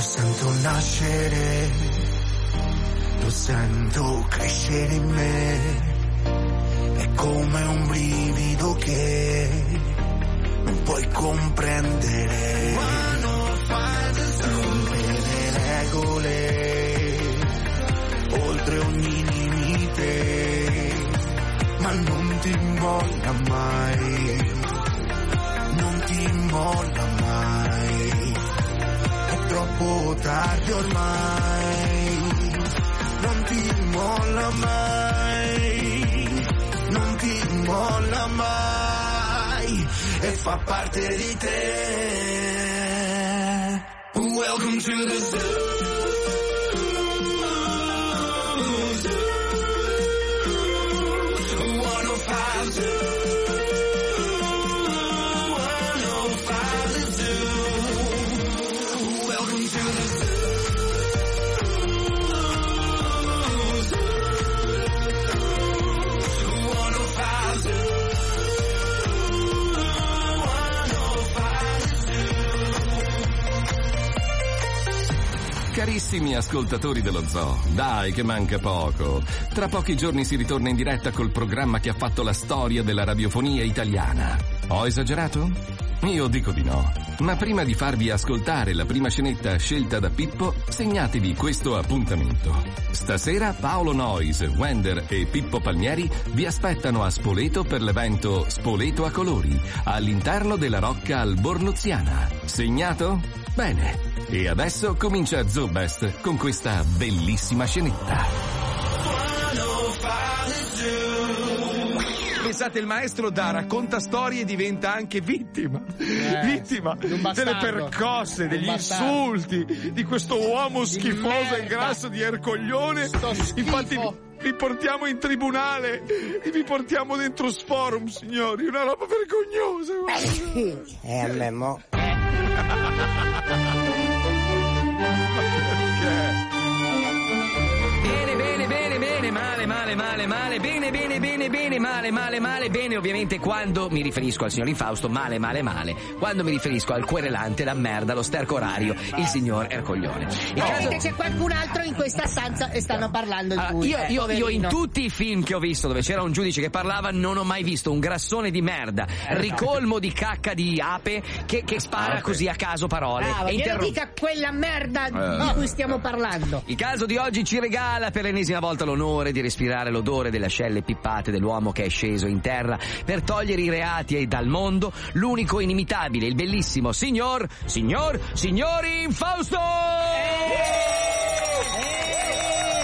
Lo sento nascere, lo sento crescere in me. È come un brivido che non puoi comprendere. Rompe le regole, oltre ogni limite, ma non ti molla mai, non ti molla mai troppo tardi ormai, non ti molla mai, non ti molla mai, e fa parte di te. Welcome to the zoo. zoo. 105 zoo. Carissimi ascoltatori dello zoo, dai che manca poco. Tra pochi giorni si ritorna in diretta col programma che ha fatto la storia della radiofonia italiana. Ho esagerato? Io dico di no. Ma prima di farvi ascoltare la prima scenetta scelta da Pippo, segnatevi questo appuntamento. Stasera Paolo Nois, Wender e Pippo Palmieri vi aspettano a Spoleto per l'evento Spoleto a colori, all'interno della Rocca Albornoziana. Segnato? Bene. E adesso comincia Zoo Best con questa bellissima scenetta. Pensate, il maestro da racconta storie diventa anche vittima. vittima di un delle percosse, degli insulti, di questo uomo schifoso e grasso di Ercoglione. Infatti vi, portiamo in tribunale e vi portiamo dentro Sforum, signori. Una roba vergognosa. guarda. E a me mo. Bene, bene, bene, bene, male, male, male, male, bene, bene, male, male, male, bene, ovviamente quando mi riferisco al signor Infausto, male, male, male, quando mi riferisco al querelante, la merda, lo sterco orario, il signor Ercoglione. Il caso- c'è qualcun altro in questa stanza e stanno parlando di Allora, lui. io, Eh, io- io in tutti i film che ho visto dove c'era un giudice che parlava non ho mai visto un grassone di merda, ricolmo di cacca di ape che, che spara così a caso parole. Bravo, e interrom- dica quella merda Eh. di cui stiamo parlando. Il caso di oggi ci regala per l'ennesima volta l'onore di respirare l'odore delle ascelle pippate dell'uomo che è sceso in terra per togliere i reati e dal mondo l'unico inimitabile, il bellissimo signor, signor, signori Infausto!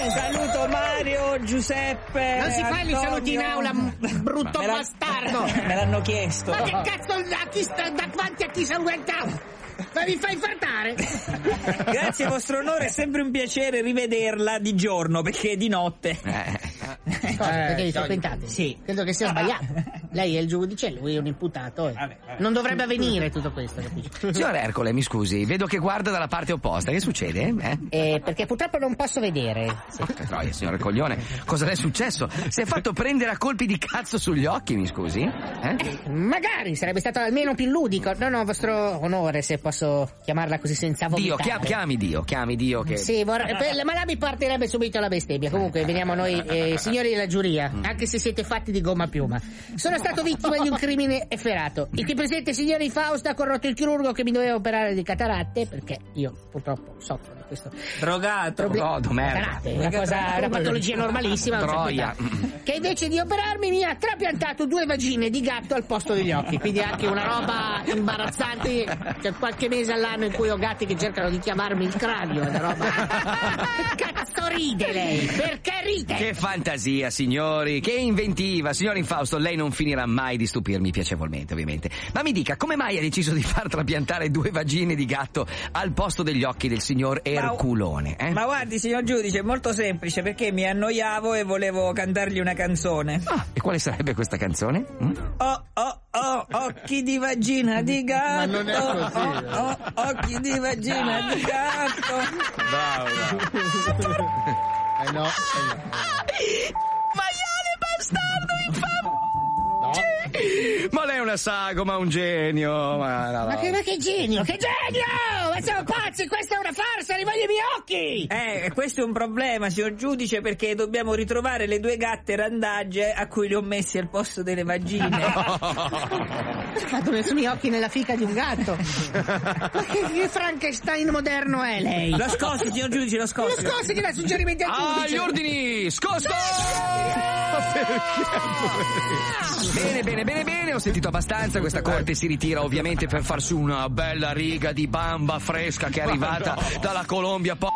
Saluto Mario, Giuseppe. Non si fa i Antonio. saluti in aula, brutto Me bastardo. Me l'hanno chiesto. Ma che cazzo, a chi sta davanti a chi saluta? Ma mi fai fartare? Grazie, vostro onore, è sempre un piacere rivederla di giorno perché di notte. Cosa, perché vi frequentate? Sì. Credo che sia sbagliato. Lei è il giudice, lui è un imputato. eh. Non dovrebbe avvenire tutto questo, capisci? Signor Ercole, mi scusi, vedo che guarda dalla parte opposta, che succede? Eh? Eh, perché purtroppo non posso vedere. Porca troia, signor Coglione, cosa le è successo? Si è fatto prendere a colpi di cazzo sugli occhi, mi scusi? Eh? Magari sarebbe stato almeno più ludico. No, no, vostro onore, se posso chiamarla così senza Dio, vomitare. chia- chiami Dio, chiami Dio che... Sì, vorrei- ma là mi partirebbe subito la bestemmia. Comunque, veniamo noi, eh, signori della giuria, anche se siete fatti di gomma piuma. Sono stato vittima di un crimine efferato. Il che presente, signori Fausto, ha corrotto il chirurgo che mi doveva operare di cataratte, perché io purtroppo soffro questo Drogato. problema. Godo, merda. Cataratte, una cosa, una patologia normalissima. Troia. Che invece di operarmi mi ha trapiantato due vagine di gatto al posto degli occhi. Quindi anche una roba imbarazzante. C'è qualche mese all'anno in cui ho gatti che cercano di chiamarmi il cranio. Una roba. Cazzo ride lei? Perché ride? Che fantasia, signori, che inventiva. Signor Infausto, lei non finirà mai di stupirmi piacevolmente, ovviamente. Ma mi dica, come mai ha deciso di far trapiantare due vagine di gatto al posto degli occhi del signor Erculone? Eh? Ma guardi, signor giudice, è molto semplice perché mi annoiavo e volevo cantargli una canzone. Ah, e quale sarebbe questa canzone? Mm? Oh, oh, oh, occhi di vagina di gatto. non è così, Oh, oh, occhi di vagina di gatto. Bravo. Eh no, eh no. Maiale bastardo. Ma lei è una sagoma, un genio. Ma, no, no. Ma che, ma che genio, che genio! Ma siamo pazzi, questa è una farsa, rivoglio i miei occhi! Eh, questo è un problema, signor giudice, perché dobbiamo ritrovare le due gatte randagge a cui le ho messe al posto delle vagine. Ha fatto messo i miei occhi nella fica di un gatto. Ma che, che Frankenstein moderno è lei? Lo scossi, signor giudice, lo Lo scossi. che dà suggerimenti al Ah, giudice. gli ordini! Scosco! Bene, bene, bene, bene, ho sentito abbastanza, questa corte si ritira ovviamente per farsi una bella riga di bamba fresca che è arrivata dalla Colombia, po...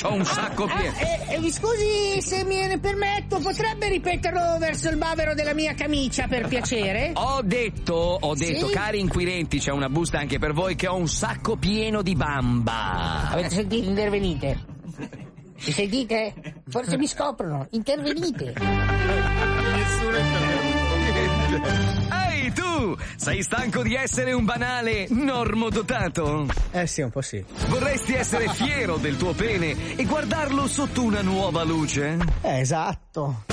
C'ho un sacco pieno. Ah, eh, eh, mi scusi se me ne permetto, potrebbe ripeterlo verso il bavero della mia camicia per piacere? Ho detto, ho detto, Sì? cari inquirenti, c'è una busta anche per voi che ho un sacco pieno di bamba. Avete sentito? Intervenite. Mi sentite? Forse mi scoprono. Intervenite. Ehi tu, sei stanco di essere un banale normodotato? Eh sì, un po' sì. Vorresti essere fiero del tuo pene e guardarlo sotto una nuova luce? Eh, esatto.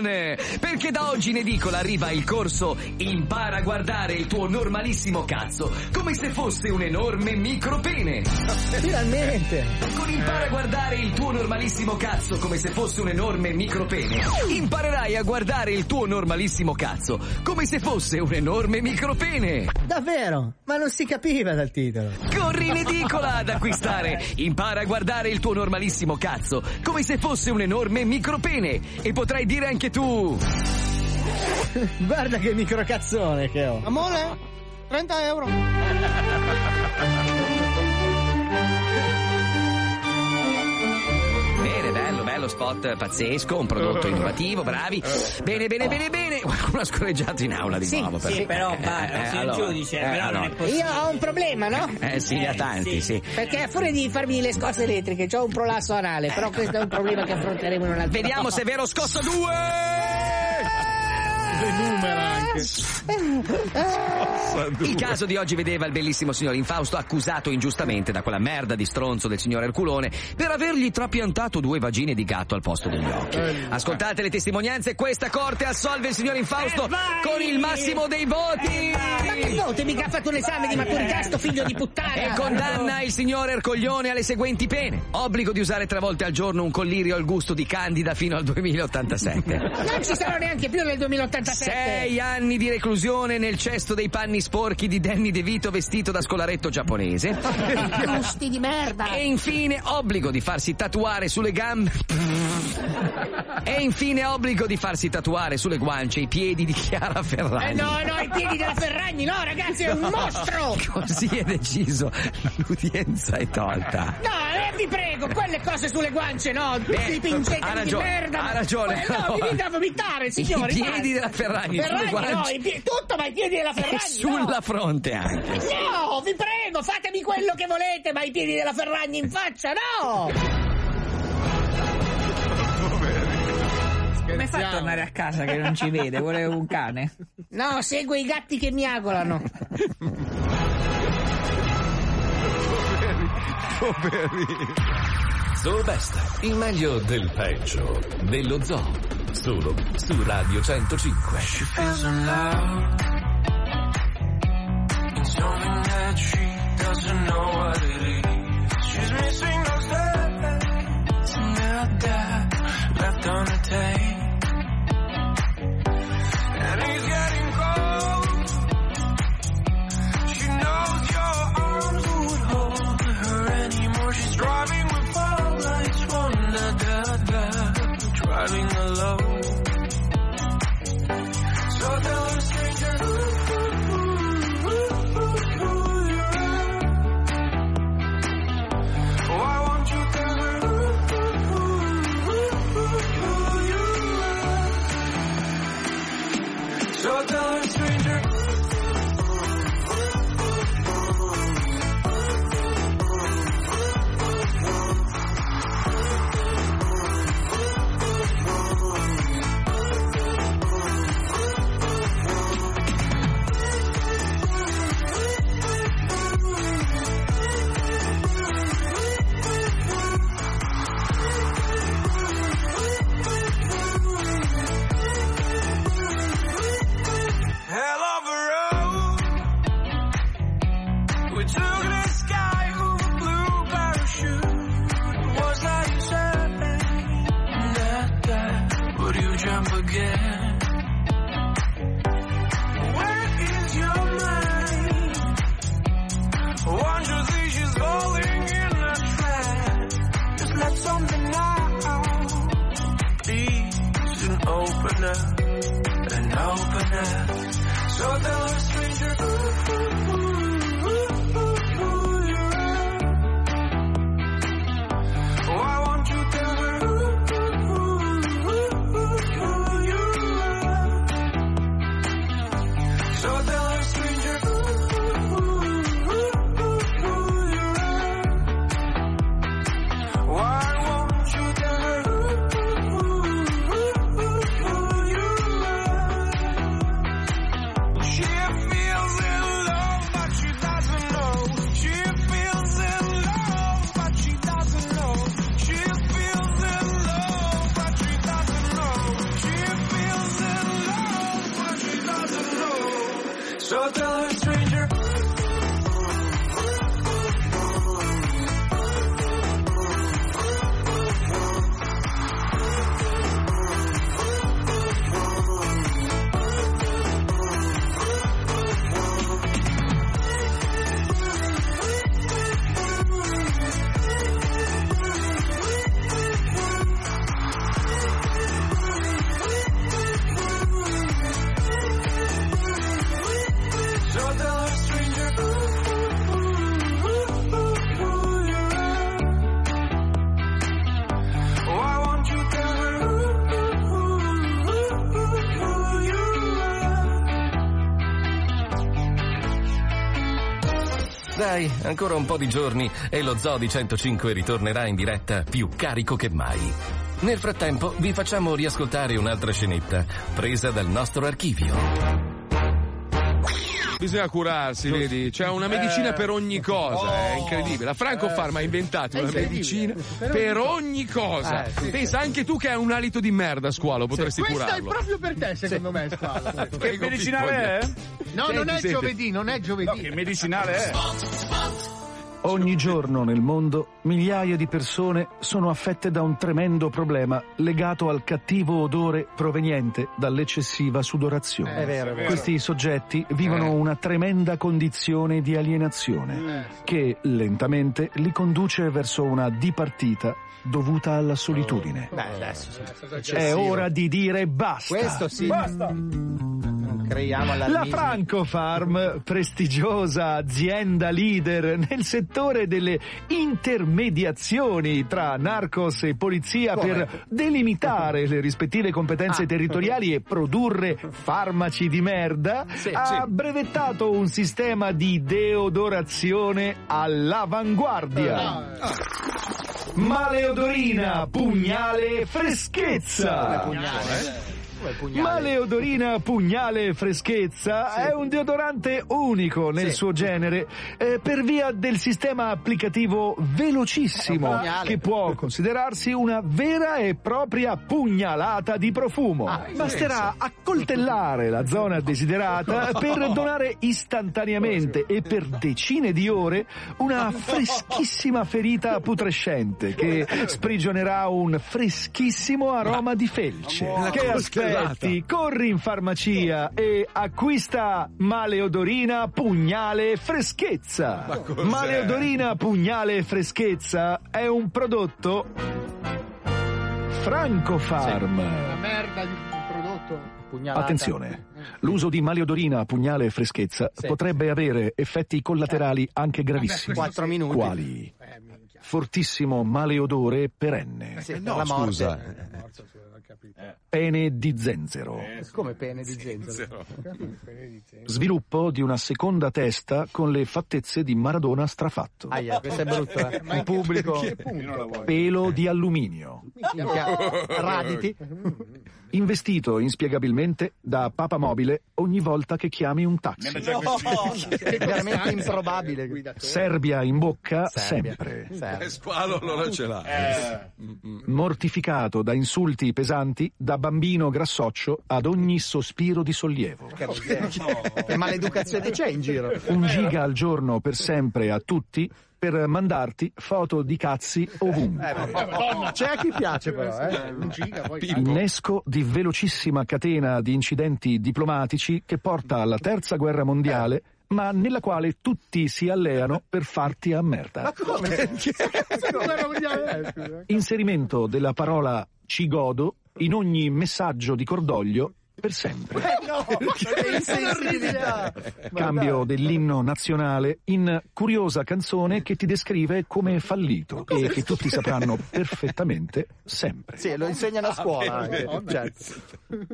Bene, perché da oggi in edicola arriva il corso Impara a guardare il tuo normalissimo cazzo come se fosse un enorme micropene. Finalmente. Con Impara a guardare il tuo normalissimo cazzo come se fosse un enorme micropene, imparerai a guardare il tuo normalissimo cazzo come se fosse un enorme micropene. Davvero? Ma non si capiva dal titolo. Corri in edicola ad acquistare. Impara a guardare il tuo normalissimo cazzo come se fosse un enorme micropene. E potrai dire anche tu. Guarda che microcazzone che ho. Amore? 30 euro. bello, bello spot pazzesco, un prodotto innovativo, bravi. Bene, bene, bene, bene. Qualcuno ha scorreggiato in aula di Sì, nuovo, però. Sì, però, Eh, ma, eh, signor allora, giudice, eh, però non è allora. Io ho un problema, no? Eh sì, ha Eh, tanti, sì. Perché a furia di farmi le scosse elettriche ho un prolasso anale, però questo è un problema che affronteremo in un altro Vediamo se è vero scosso 2! Denumera anche. Il caso di oggi vedeva il bellissimo signor Infausto accusato ingiustamente da quella merda di stronzo del signor Erculone per avergli trapiantato due vagine di gatto al posto degli occhi. Ascoltate le testimonianze, questa corte assolve il signor Infausto Eh, con il massimo dei voti! Ma che volte mica ha fatto un esame di maturità sto figlio di puttana? E condanna il signor Ercoglione alle seguenti pene. Obbligo di usare tre volte al giorno un collirio al gusto di Candida fino al 2087. Non ci sarò neanche più nel 2087. Sei anni di reclusione nel cesto dei panni sporchi di Danny De Vito vestito da scolaretto giapponese. Gusti di merda. E infine obbligo di farsi tatuare sulle gambe. E infine obbligo di farsi tatuare sulle guance i piedi di Chiara Eh Ferragni. no, no, i piedi della Ferragni, no ragazzi, è un mostro! Così è deciso, l'udienza è tolta. No, eh, vi prego, quelle cose sulle guance, no, tutti Eh, i pincetti ha di merda. ha ragione. Eh, no, mi viene a vomitare, signori. I piedi della Ferragni, sulle Ferragni, no, guance. i pie- tutto ma i piedi della Ferragni, E sulla no. fronte anche. No, vi prego, fatemi quello che volete, ma i piedi della Ferragni in faccia, no! Come fa a tornare a casa che non ci vede? Volevo un cane. No, segue i gatti che miagolano. Zoo Best, il meglio del peggio dello zoo. Solo su Radio 105. feels unloved. And something that she doesn't know what it is. She's missing those and left on the tape. And he's getting cold. She knows your arms won't hold her anymore. She's driving with fog lights on da da da. Driving alone. Dai, ancora un po' di giorni e lo Zoo di 105 ritornerà in diretta più carico che mai. Nel frattempo vi facciamo riascoltare un'altra scenetta presa dal nostro archivio. Bisogna curarsi, vedi? C'è una medicina per ogni cosa, è incredibile. La Franco Pharma ha inventato una medicina per ogni cosa. Pensa anche tu che hai un alito di merda, squalo, potresti Questo è curarlo. proprio per te, secondo me, Squalo. Che medicinale è? No, Senti, non è senti. giovedì, non è giovedì. Che medicinale è? Ogni giorno nel mondo migliaia di persone sono affette da un tremendo problema legato al cattivo odore proveniente dall'eccessiva sudorazione. È vero, è vero. Questi soggetti vivono una tremenda condizione di alienazione che lentamente li conduce verso una dipartita dovuta alla solitudine. Beh, adesso sì. È ora di dire basta. Questo sì. Non creiamo La allarmismi. Francofarm, prestigiosa azienda leader nel settore delle intermediazioni tra narcos e polizia Come? per delimitare le rispettive competenze Ah. territoriali e produrre farmaci di merda, ha brevettato un sistema di deodorazione all'avanguardia. Maleodorina, pugnale, freschezza. Maleodorina Pugnale? Freschezza è un deodorante unico nel suo genere eh, per via del sistema applicativo velocissimo che può considerarsi una vera e propria pugnalata di profumo. Basterà accoltellare la zona desiderata per donare istantaneamente e per decine di ore una freschissima ferita putrescente che sprigionerà un freschissimo aroma di felce. Che aspetti? Corri in farmacia e acquista Maleodorina Pugnale Freschezza. Maleodorina Pugnale Freschezza è un prodotto Francofarm. Una merda di prodotto. Pugnalata. Attenzione, l'uso di maleodorina a pugnale e freschezza potrebbe avere effetti collaterali anche gravissimi. Quattro minuti. Quali? Eh, Fortissimo maleodore perenne. Sì, no, la morte. scusa. Pene di zenzero. Come pene di zenzero? Pene di zenzero. Sviluppo di una seconda testa con le fattezze di Maradona strafatto. Aia, questo è brutto, eh. In pubblico. Pelo di alluminio. Raditi. Investito inspiegabilmente da Papa Mobile ogni volta che chiami un taxi. È veramente improbabile. Serbia in bocca Serbia. sempre. Serve. Eh, squalo allora ce l'ha. Mortificato da insulti pesanti da bambino grassoccio ad ogni sospiro di sollievo. Che maleducazione c'è in giro? Un giga al giorno per sempre a tutti per mandarti foto di cazzi ovunque. C'è a chi piace però, eh. Un giga poi. Innesco di velocissima catena di incidenti diplomatici che porta alla terza guerra mondiale, ma nella quale tutti si alleano per farti a merda. Come? Guerra mondiale, eh, scusa. Inserimento della parola ci godo in ogni messaggio di cordoglio per sempre. No, che insensibilità. Cambio dell'inno nazionale in curiosa canzone che ti descrive come fallito e che tutti sapranno perfettamente sempre. Sì, lo insegnano a scuola anche. Cioè,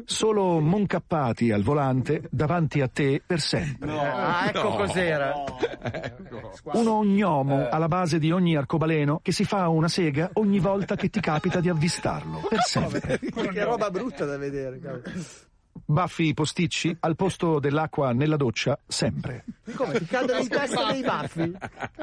Solo moncappati al volante davanti a te per sempre. ah, ecco cos'era. Uno gnomo alla base di ogni arcobaleno che si fa una sega ogni volta che ti capita di avvistarlo. Per sempre. Che roba brutta da vedere. cavolo. Baffi posticci al posto dell'acqua nella doccia sempre. Come ti cadono in testa dei baffi?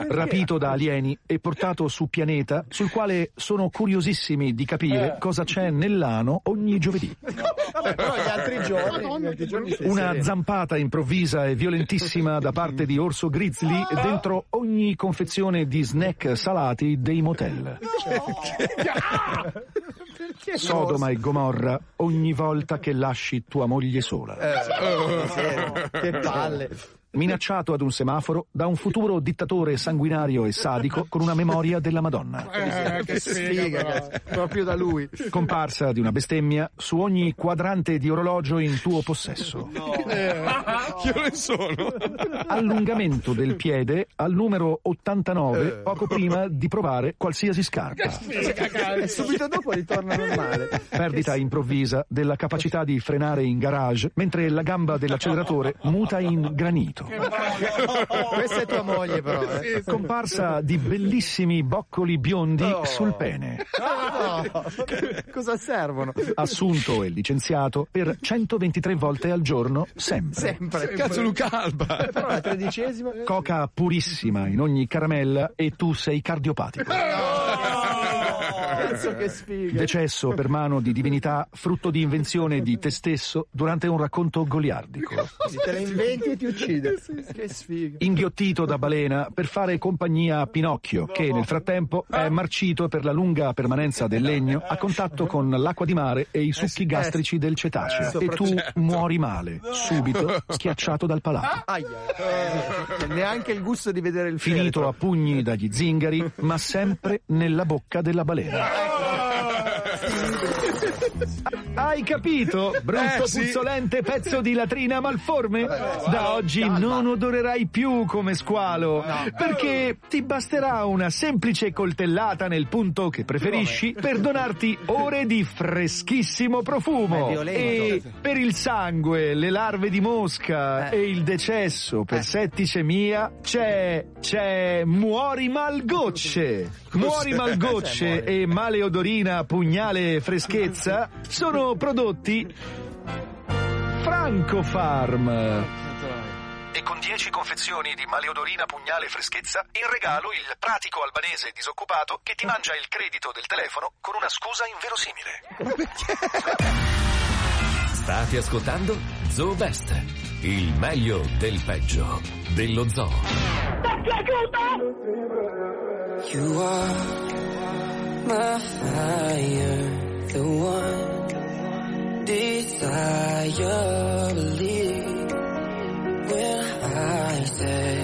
Rapito da alieni e portato su pianeta sul quale sono curiosissimi di capire cosa c'è nell'ano ogni giovedì. Vabbè, però gli altri giorni, gli altri giorni Una sereno. zampata improvvisa e violentissima da parte di Orso Grizzly dentro ogni confezione di snack salati dei motel. Perché Sodoma e Gomorra ogni volta che lasci tua moglie sola. Eh, miseria. che palle. Minacciato ad un semaforo da un futuro dittatore sanguinario e sadico con una memoria della Madonna. Eh, che Sfiga, proprio da lui. Comparsa di una bestemmia su ogni quadrante di orologio in tuo possesso. Io ne sono. Allungamento del piede al numero 89 poco prima di provare qualsiasi scarpa. E subito dopo ritorna normale. Perdita improvvisa della capacità di frenare in garage mentre la gamba dell'acceleratore muta in granito. Questa è tua moglie però. Eh. Comparsa di bellissimi boccoli biondi Oh. sul pene. No. Cosa servono? Assunto e licenziato per 123 volte al giorno, sempre. Sempre. Cazzo Luca Alba. Però la tredicesima. Coca purissima in ogni caramella e tu sei cardiopatico. Cazzo che sfiga. Decesso per mano di divinità, frutto di invenzione di te stesso durante un racconto goliardico. Te le inventi e ti uccide. Che sfiga. Inghiottito da balena per fare compagnia a Pinocchio, che nel frattempo è marcito per la lunga permanenza del legno a contatto con l'acqua di mare e i succhi gastrici del cetaceo. E tu muori male, subito, schiacciato dal palato. Aia. Eh, neanche il gusto di vedere il Finito feretro. a pugni dagli zingari, ma sempre nella bocca della balena. back. Hai capito, brutto Eh, sì. puzzolente pezzo di latrina malforme? Da oggi non odorerai più come squalo, perché ti basterà una semplice coltellata nel punto che preferisci per donarti ore di freschissimo profumo. E per il sangue, le larve di mosca Eh. e il decesso per setticemia c'è, c'è Muori Malgocce. Muori Malgocce e Maleodorina Pugnale Freschezza sono prodotti Franco Farm. E con 10 confezioni di maleodorina pugnale freschezza, in regalo il pratico albanese disoccupato che ti mangia il credito del telefono con una scusa inverosimile. State ascoltando Zoo Best, il meglio del peggio dello zoo. You are my fire, the one desire. Believe when I say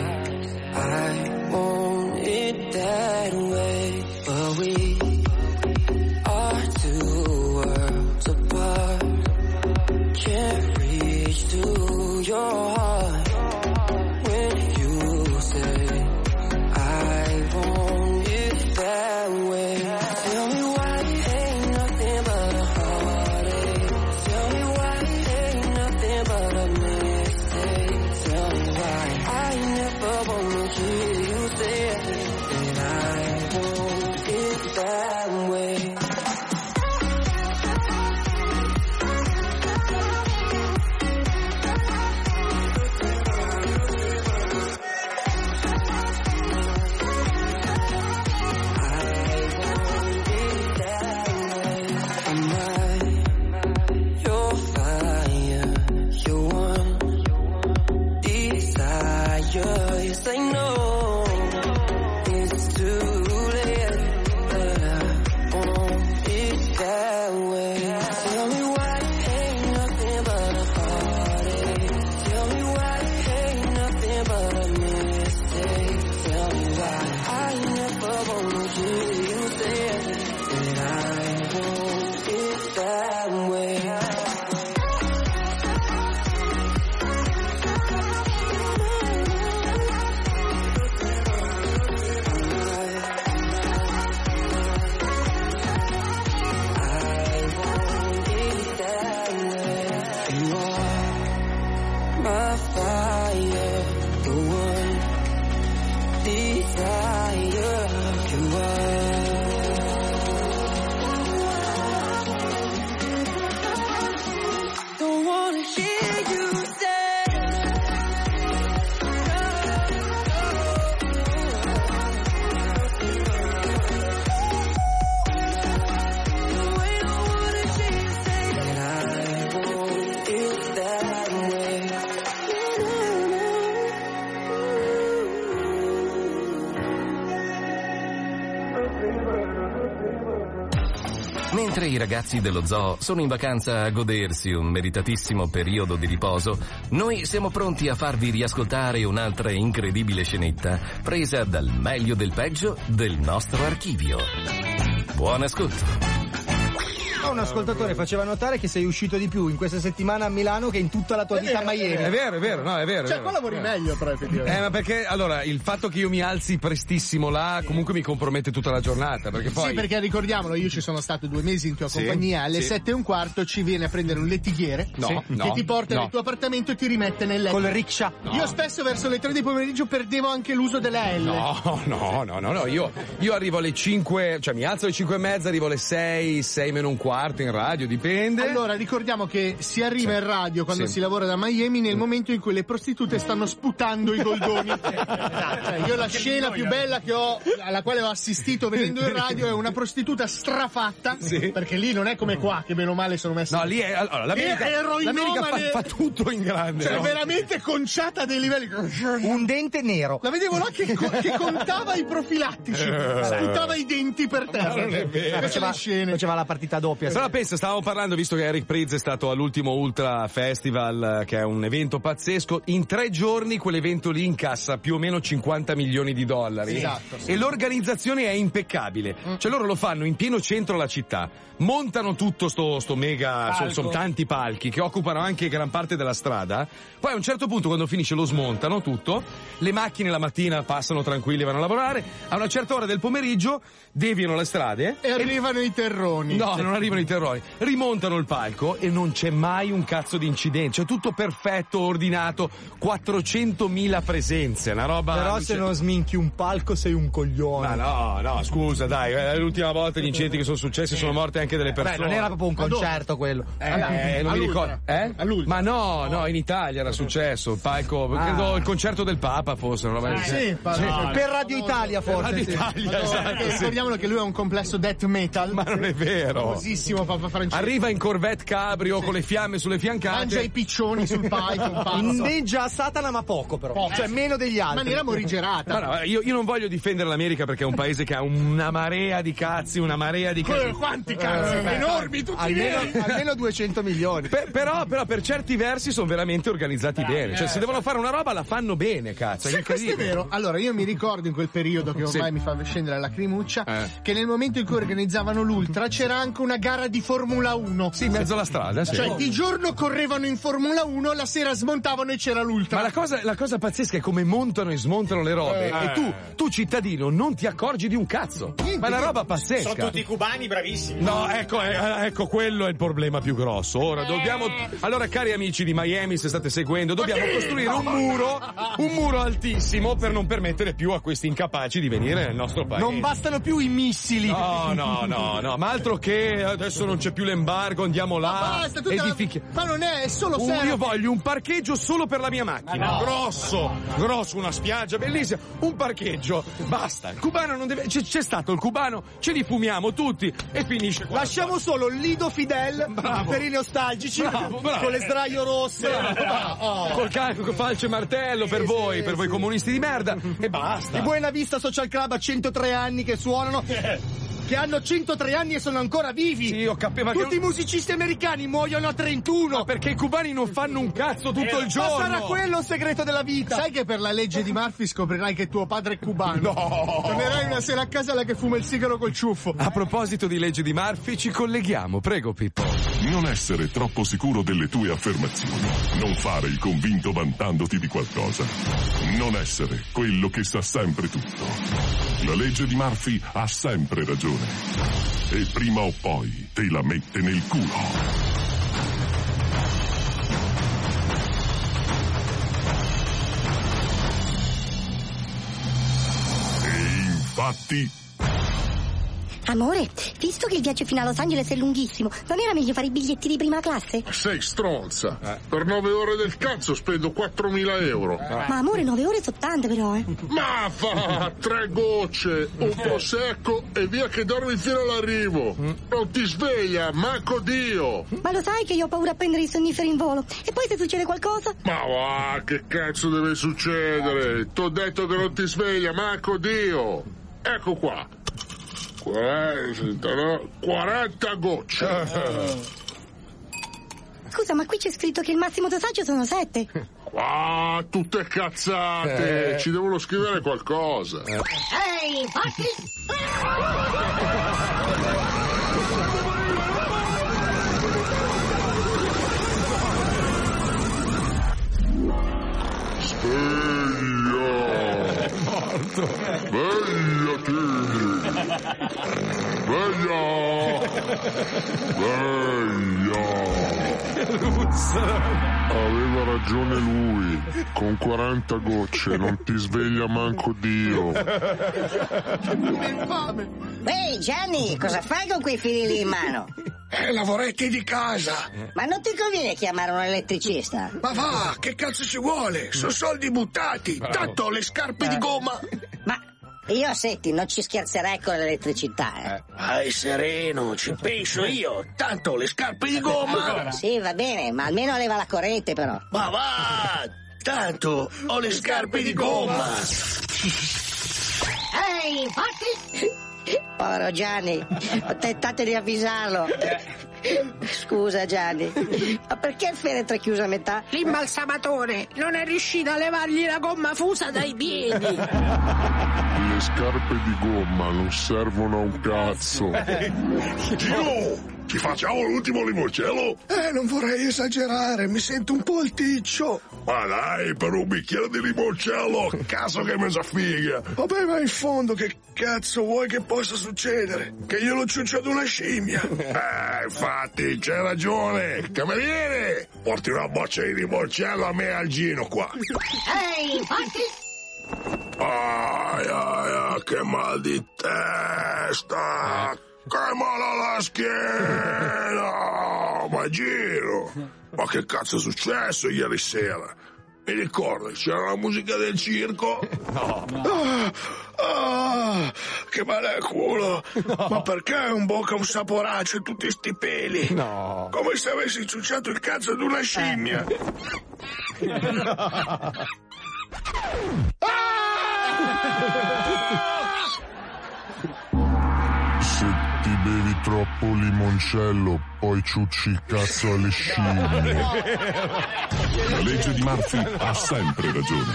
ragazzi dello zoo sono in vacanza a godersi un meritatissimo periodo di riposo, noi siamo pronti a farvi riascoltare un'altra incredibile scenetta presa dal meglio del peggio del nostro archivio. Buon ascolto. Un ascoltatore faceva notare che sei uscito di più in questa settimana a Milano che in tutta la tua vita a Miami. È vero, è vero, no, è vero. è Cioè, vero. qua lavori meglio, però, effettivamente. Eh, ma perché allora il fatto che io mi alzi prestissimo là comunque mi compromette tutta la giornata. Perché poi. Sì, perché ricordiamolo, io ci sono stato due mesi in tua Sì, compagnia, alle sì. sette e un quarto ci viene a prendere un lettighiere No, sì, no, che ti porta no. nel tuo appartamento e ti rimette nel letto. Con il rickshaw. Io spesso verso le tre di pomeriggio perdevo anche l'uso della L. No, no, no, no, no, io, io arrivo alle 5, cioè mi alzo alle 5 e mezza, arrivo alle 6, 6 meno un quarto in radio, dipende. Allora, ricordiamo che si arriva Sì. in radio quando Sì. si lavora da Miami nel momento in cui le prostitute stanno sputando i goldoni. Cioè, io la scena più bella che ho, alla quale ho assistito vedendo in radio è una prostituta strafatta, Sì. perché lì non è come qua, che meno male sono messa. No, lì è. Allora, l'America, È l'America fa, fa tutto in grande. Cioè, no? veramente conciata a dei livelli. Un dente nero. La vedevo là che, co- che contava i profilattici, Eh. sputava i denti per terra. Non è vero. Scene. Faceva la partita doppia. Però pensa, stavamo parlando, visto che Eric Priz è stato all'ultimo Ultra Festival, eh, che è un evento pazzesco, in tre giorni quell'evento lì incassa più o meno 50 milioni di dollari. Sì, esatto, sì. E l'organizzazione è impeccabile. Cioè loro lo fanno in pieno centro alla città, montano tutto sto, sto mega, sono, sono tanti palchi che occupano anche gran parte della strada. Poi a un certo punto quando finisce lo smontano tutto, le macchine la mattina passano tranquilli, vanno a lavorare, a una certa ora del pomeriggio deviano le strade E arrivano i terroni. No, non arrivano i terrori. Rimontano il palco e non c'è mai un cazzo di incidente. Cioè tutto perfetto, ordinato. 400.000 presenze, una roba. Però se non sminchi un palco sei un coglione. Ma no, no, scusa, dai, è l'ultima volta gli incidenti che sono successi sono morte anche delle Beh, persone. non era proprio un concerto quello. Eh, non mi All'Ultra. ricordo. Eh? Ma no, no, in Italia era successo. Il palco, credo il concerto del Papa forse, una roba genere. Sì, pa- per Radio Italia forse. Radio sì. Italia, esatto. Perché sì. Ricordiamolo che lui ha un complesso death metal. Ma non è vero. Famosissimo Papa Francesco. Arriva in Corvette Cabrio con le fiamme sulle fiancate. Mangia i piccioni sul pazzo. Inneggia a Satana ma poco però. Poco. Cioè meno degli In altri. maniera morigerata. Ma no, io, io non voglio difendere l'America perché è un paese che ha una marea di cazzi, una marea di Eh, cazzi. Quanti cazzi enormi tutti Almeno, almeno 200 milioni. Per- però, però per certi versi sono veramente organizzati bene. Cioè, se devono fare una roba la fanno bene, cazzo. È Sì, questo è vero. Allora, io mi ricordo in quel periodo che ormai Sì. mi fa scendere la lacrimuccia, Eh. che nel momento in cui organizzavano l'Ultra c'era anche una gara di Formula 1. Sì, in mezzo alla strada, sì. Cioè, di giorno correvano in Formula 1, la sera smontavano e c'era l'Ultra. Ma la cosa, la cosa pazzesca è come montano e smontano le robe. Eh. E tu, tu, cittadino, non ti accorgi di un cazzo. Ma è una roba pazzesca. Sono tutti cubani bravissimi. No, ecco, eh, ecco, quello è il problema più grosso. Ora dobbiamo. Allora, cari amici di Miami, se state seguendo, dobbiamo costruire un muro, un muro altissimo per non permettere più a questi incapaci di venire nel nostro paese. Non bastano più i missili. No, no, no, no, ma altro che adesso non c'è più l'embargo, andiamo là. Basta, tu e te la- edifichi- Ma non è, è solo Uh, serra. io voglio un parcheggio solo per la mia macchina. Grosso, grosso, una spiaggia bellissima. Un parcheggio. Basta. Il cubano non deve. C'è, c'è stato il cubano, ce li fumiamo tutti e finisce qua. Lasciamo solo Lido Fidel Bravo. per i nostalgici Bravo, bravo. con le sdraio rosse. Oh. Col calco, falce e martello per voi, per voi comunisti di merda. E basta. I Buena Vista Social Club a 103 anni che suonano. Che hanno 103 anni e sono ancora vivi. Sì, ho capito. ma che- Tutti i musicisti americani muoiono a 31. Perché i cubani non fanno un cazzo tutto il Ma giorno. sarà quello il segreto della vita. Sai che per la legge di Murphy scoprirai che tuo padre è cubano? No. Tornerai una sera a casa là che fuma il sigaro col ciuffo. A proposito di legge di Murphy, ci colleghiamo. Prego, Pippo. Non essere troppo sicuro delle tue affermazioni. Non fare il convinto vantandoti di qualcosa. Non essere quello che sa sempre tutto. La legge di Murphy ha sempre ragione. E prima o poi te la mette nel culo. E infatti Amore, visto che il viaggio fino a Los Angeles è lunghissimo, non era meglio fare i biglietti di prima classe? Sei stronza. Per nove ore del cazzo spendo 4.000 euro. Ma amore, nove ore sono tante però, eh. Ma fa tre gocce, un prosecco e via che dormi fino all'arrivo. Non ti sveglia, manco Dio. Ma lo sai che io ho paura a prendere i sonniferi in volo? E poi se succede qualcosa? Ma va, che cazzo deve succedere? T'ho detto che non ti sveglia, manco Dio. Ecco qua. 40, no, 40 gocce. Scusa, ma qui c'è scritto che il massimo dosaggio sono sette. Ah, tutte cazzate! Eh. Ci devono scrivere qualcosa. Ehi, infatti... Sveglia! Svegliati! Sveglia! Sveglia! Aveva ragione lui. Con 40 gocce non ti sveglia manco Dio. Ehi Gianni, cosa fai con quei fili lì in mano? Eh, lavoretti di casa. Ma non ti conviene chiamare un elettricista? Ma va, che cazzo ci vuole? Sono soldi buttati. Tanto ho le scarpe di gomma. Ma io, senti, non ci scherzerei con l'elettricità, eh. Vai sereno, ci penso io. Tanto ho le scarpe di gomma. Sì, va bene, ma almeno leva la corrente, però. Ma va, tanto ho le scarpe di gomma. Ehi, infatti... Povero Gianni, ho tentato di avvisarlo. Scusa Gianni, ma perché il feretro è chiuso a metà? L'imbalsamatore non è riuscito a levargli la gomma fusa dai piedi. Le scarpe di gomma non servono a un cazzo. Gino, ci facciamo l'ultimo limoncello? Eh, non vorrei esagerare, mi sento un po' alticcio. Ma dai, per un bicchiere di limoncello, cazzo che mi sa figa. Vabbè, ma in fondo che cazzo vuoi che possa succedere? Che io lo ciuccio ad una scimmia? Eh, infatti, c'hai ragione. Cameriere, porti una boccia di limoncello a me e al Gino qua. Ehi, infatti... Ai, ai, ai, che mal di testa! Che male alla schiena! Ma giro! Ma che cazzo è successo ieri sera? Mi ricordo, c'era la musica del circo? No. Ah, ah, che male al culo! Ma perché un bocca un saporaccio e tutti sti peli? No. Come se avessi ciucciato il cazzo di una scimmia! Se troppo limoncello, poi ciucci il cazzo alle scimmie. La legge di Murphy ha sempre ragione.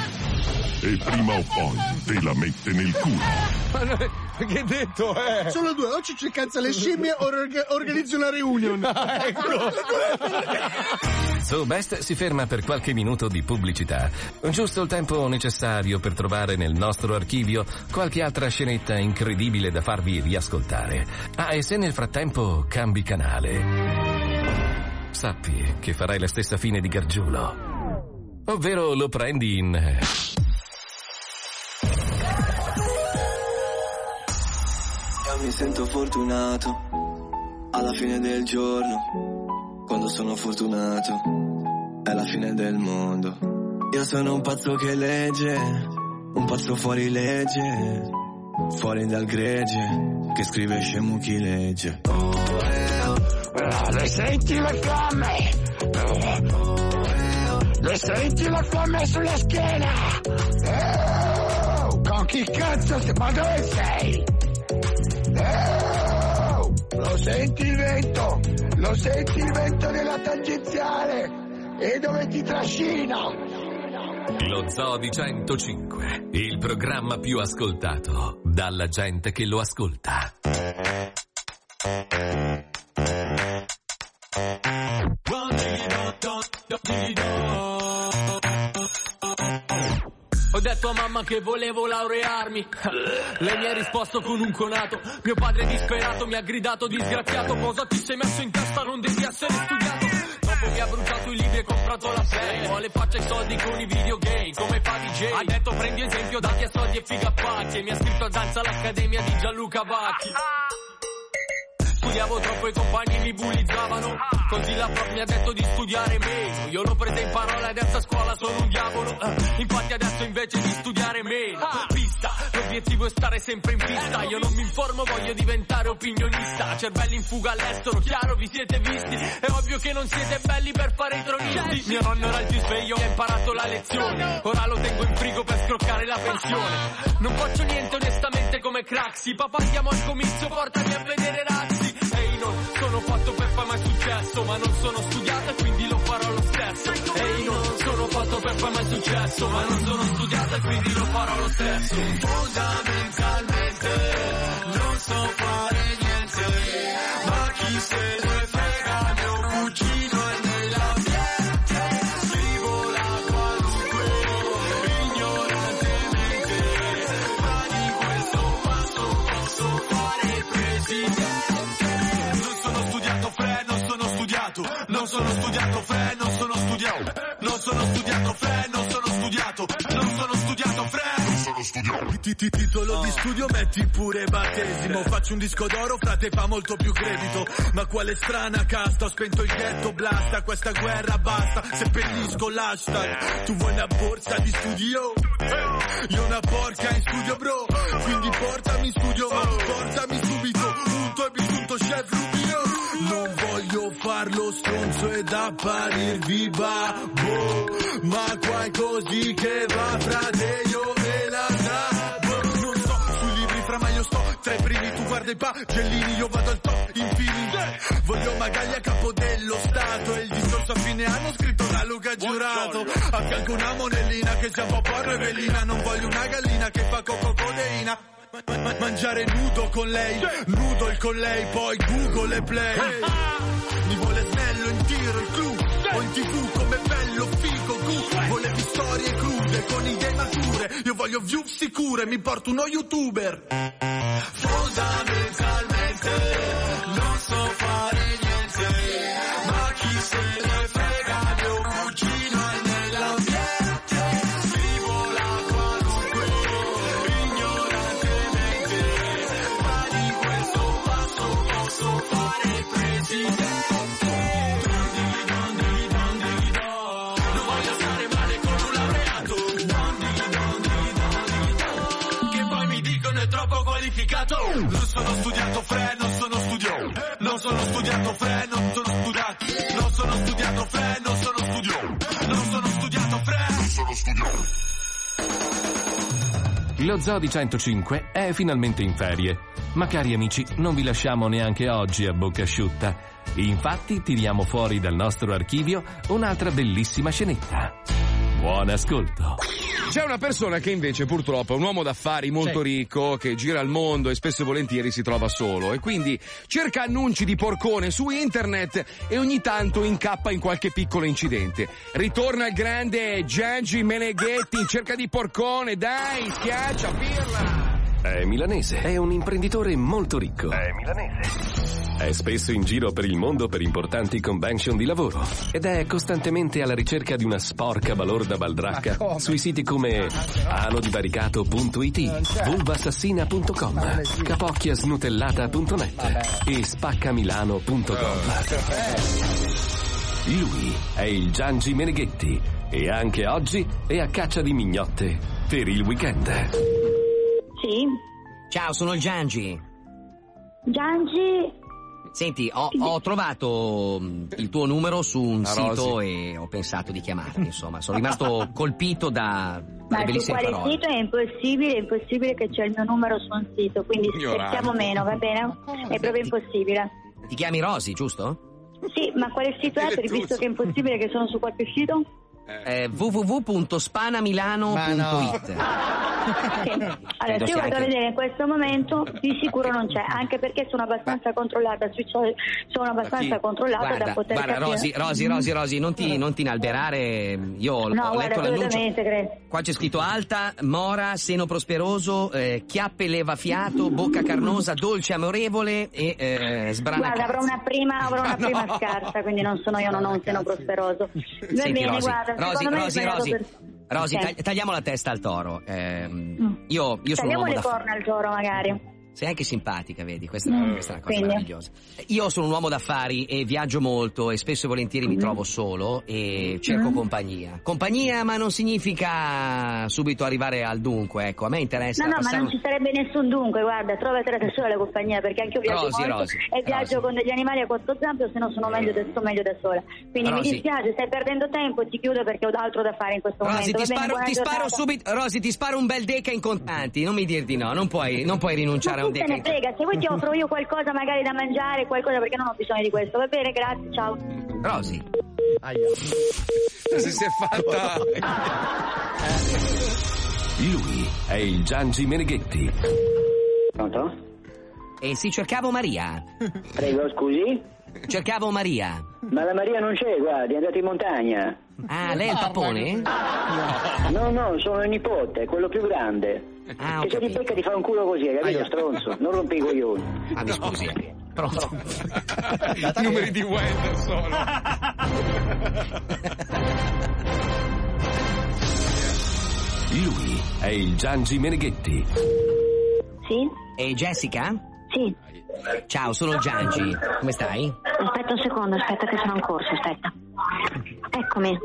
E prima o poi te la mette nel culo. Ma che detto, eh? Sono due, o ci c'è cazzo alle scimmie o orga- organizzo una reunion. So Best si ferma per qualche minuto di pubblicità. Giusto il tempo necessario per trovare nel nostro archivio qualche altra scenetta incredibile da farvi riascoltare. Ah, e se nel frattempo cambi canale, sappi che farai la stessa fine di Gargiulo. Ovvero lo prendi in... mi sento fortunato alla fine del giorno. Quando sono fortunato è la fine del mondo. Io sono un pazzo che legge, un pazzo fuori legge, fuori dal gregge, che scrive scemo chi legge. Oh, eh, oh, Le senti le fiamme? Le senti le fiamme sulla schiena? Oh, Con chi cazzo? Ma dove sei? Oh, Lo senti il vento? Lo senti il vento della tangenziale? E dove ti trascina? Lo Zoo di 105, il programma più ascoltato dalla gente che lo ascolta. Ho detto a mamma che volevo laurearmi. Lei mi ha risposto con un conato. Mio padre disperato mi ha gridato disgraziato. Cosa ti sei messo in testa? Non devi essere studiato. Dopo mi ha bruciato i libri e comprato la play. Ho le facce e soldi con i videogame. Come fa DJ? Ha detto prendi esempio da chi ha soldi e figa pacchi. E mi ha scritto a danza all'accademia di Gianluca Vacchi. Studiavo troppo e i compagni mi bullizzavano. Così la prof mi ha detto di studiare meno. Io l'ho presa in parola e adesso a scuola sono un diavolo. Eh, Infatti adesso invece di studiare meno. Pista, l'obiettivo è stare sempre in pista. Io non mi informo, voglio diventare opinionista. Cervelli in fuga all'estero, chiaro, vi siete visti. È ovvio che non siete belli per fare i tronisti. Mio nonno era il più sveglio, mi ha imparato la lezione. Ora lo tengo in frigo per scroccare la pensione. Non faccio niente onestamente come Craxi. Papà andiamo al comizio, portami a vedere Razzi. Ehi, non sono fatto per fare mai successo, ma non sono studiato e quindi lo farò lo stesso. Ehi, non sono fatto per fare mai successo, ma non sono studiato e quindi lo farò lo stesso. Fondamentalmente non so fare sono studiato fre, non sono studiato, non sono studiato fre, non sono studiato, non sono studiato fre. Non sono studiato. Ti- ti- titolo di studio metti pure battesimo. Faccio un disco d'oro, frate fa molto più credito. Ma quale strana casta, ho spento il ghetto, blasta. Questa guerra basta, seppellisco l'hashtag. Tu vuoi una borsa di studio? Eh, Io una porca in studio bro. Quindi portami in studio, ma portami subito. Punto e bisunto chef Rubio. Non voglio farlo stronzo ed apparirvi babbo Ma qua è così che va frate io me la davo Non sto sui libri fra ma io sto tra i primi Tu guarda i pagellini io vado al top infini Voglio magari a capo dello stato E il discorso a fine anno scritto da Luca Giurato. A fianco una monellina che sia un po' porno e velina Non voglio una gallina che fa coco codeina Ma- ma- Mangiare nudo con lei, nudo il con lei, poi Google e Play. Mi vuole snello in tiro il clou, o in tv come bello figo gu. Volevi storie crude con idee mature, io voglio view sicure, mi porto uno youtuber. Fondamentalmente non so fare Non sono studiato fre, non sono studiato. Non sono studiato fre, non sono studiato. Non sono studiato fre, non sono studiato. Non sono studiato fre. Non sono studiato. Lo Zoo di 105 è finalmente in ferie. Ma cari amici, non vi lasciamo neanche oggi a bocca asciutta. Infatti tiriamo fuori dal nostro archivio un'altra bellissima scenetta. Buon ascolto. C'è una persona che invece purtroppo è un uomo d'affari molto ricco che gira il mondo e spesso e volentieri si trova solo e quindi cerca annunci di porcone su internet e ogni tanto incappa in qualche piccolo incidente. Ritorna il grande Giangi Meneghetti in cerca di porcone, dai, schiaccia, pirla! È milanese, è un imprenditore molto ricco. È milanese. È spesso in giro per il mondo per importanti convention di lavoro ed è costantemente alla ricerca di una sporca balorda baldracca sui siti come anodivaricato.it, vulvassassina.com, capocchiasnutellata.net e spaccamilano.com. Lui è il Giangi Meneghetti e anche oggi è a caccia di mignotte per il weekend. Sì. Ciao, sono il Giangi. Giangi, Senti, ho, ho trovato mm, il tuo numero su un La sito Rosi. e ho pensato di chiamarti, insomma. Sono rimasto colpito da, dalle ma su bellissime quale parole. sito è impossibile, è impossibile che c'è il mio numero su un sito, quindi Ignorante. scherziamo meno, va bene? È proprio impossibile. Ti chiami Rosy, giusto? Sì, ma quale sito è? Per visto che è impossibile che sono su qualche sito? Eh, www.spanamilano.it Allora, se io vado a vedere in questo momento, di sicuro non c'è, anche perché sono abbastanza controllata sui social, sono abbastanza controllata da Guarda, poter guarda. Rosi, Rosi, Rosi, Rosi, non ti, non ti inalberare. Io ho, No, ho guarda, letto l'annuncio. assolutamente, credo. Qua c'è scritto alta, mora, seno prosperoso, eh, chiappe levafiato, bocca carnosa, dolce amorevole e eh, Guarda, sbranacazzo. avrò una prima, avrò una No. prima scarsa, quindi non sono io, non ho un seno prosperoso. Va Senti, bene, Rosi, guarda, Rosi, Rosi, Rosi, per- Tagli- tagliamo la testa al toro. Ehm, io, io Tagliamo le d'affari. corna al toro, magari. Sei anche simpatica, vedi, questa, Mm, questa è una cosa quindi? meravigliosa. Io sono un uomo d'affari e viaggio molto e spesso e volentieri mi Mhm. trovo solo e cerco Mm. compagnia. Compagnia ma non significa subito arrivare al dunque, ecco, a me interessa No, no, ma passare non ci sarebbe nessun dunque, guarda, trovatela da sola la compagnia, perché anche io viaggio Rosi, molto Rosi, e viaggio con degli animali a quattro zampe, o se no sono meglio da, sto meglio da sola. Quindi Rosi. mi dispiace, stai perdendo tempo, ti chiudo perché ho altro da fare in questo Rosi, momento. ti bene, sparo, buona ti sparo subito, Rosi, ti sparo un bel deca in contanti, non mi dir di no, non puoi, non puoi rinunciare Ma un chi se ne frega, se vuoi ti offro io qualcosa magari da mangiare, qualcosa perché non ho bisogno di questo. Va bene, grazie, ciao. Rosi. Se si è fatta. Lui è il Giangi Meneghetti. Pronto? Eh sì, cercavo Maria. Prego, scusi? Cercavo Maria. Ma la Maria non c'è, guardi, è andata in montagna. Ah, lei è il papone? No, no, sono il nipote, quello più grande. Ah, che se ti becca ti fa un culo così, hai capito, stronzo? Non rompi i coglioni. Ah, mi scusi. Pronto? Numeri di Wender sono. Lui è il Giangi Meneghetti. Sì? E Jessica? Sì. Ciao, sono Giangi. Come stai? Aspetta un secondo, aspetta che sono in corso, aspetta. Eccomi.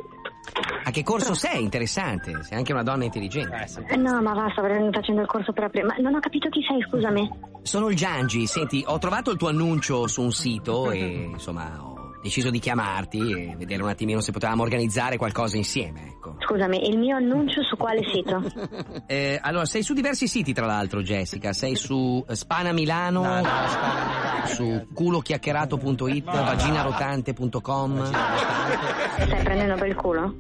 A che corso sei? Interessante. Sei anche una donna intelligente. No, ma va, sto facendo il corso per aprire. Ma non ho capito chi sei, scusami. Sono il Giangi. Senti, ho trovato il tuo annuncio su un sito e insomma ho deciso di chiamarti e vedere un attimino se potevamo organizzare qualcosa insieme, ecco. Scusami, il mio annuncio su quale sito? Eh, allora, sei su diversi siti, tra l'altro, Jessica. Sei su eh, Spana Milano, su culochiacchierato.it, vaginarotante.com. Stai prendendo per il culo?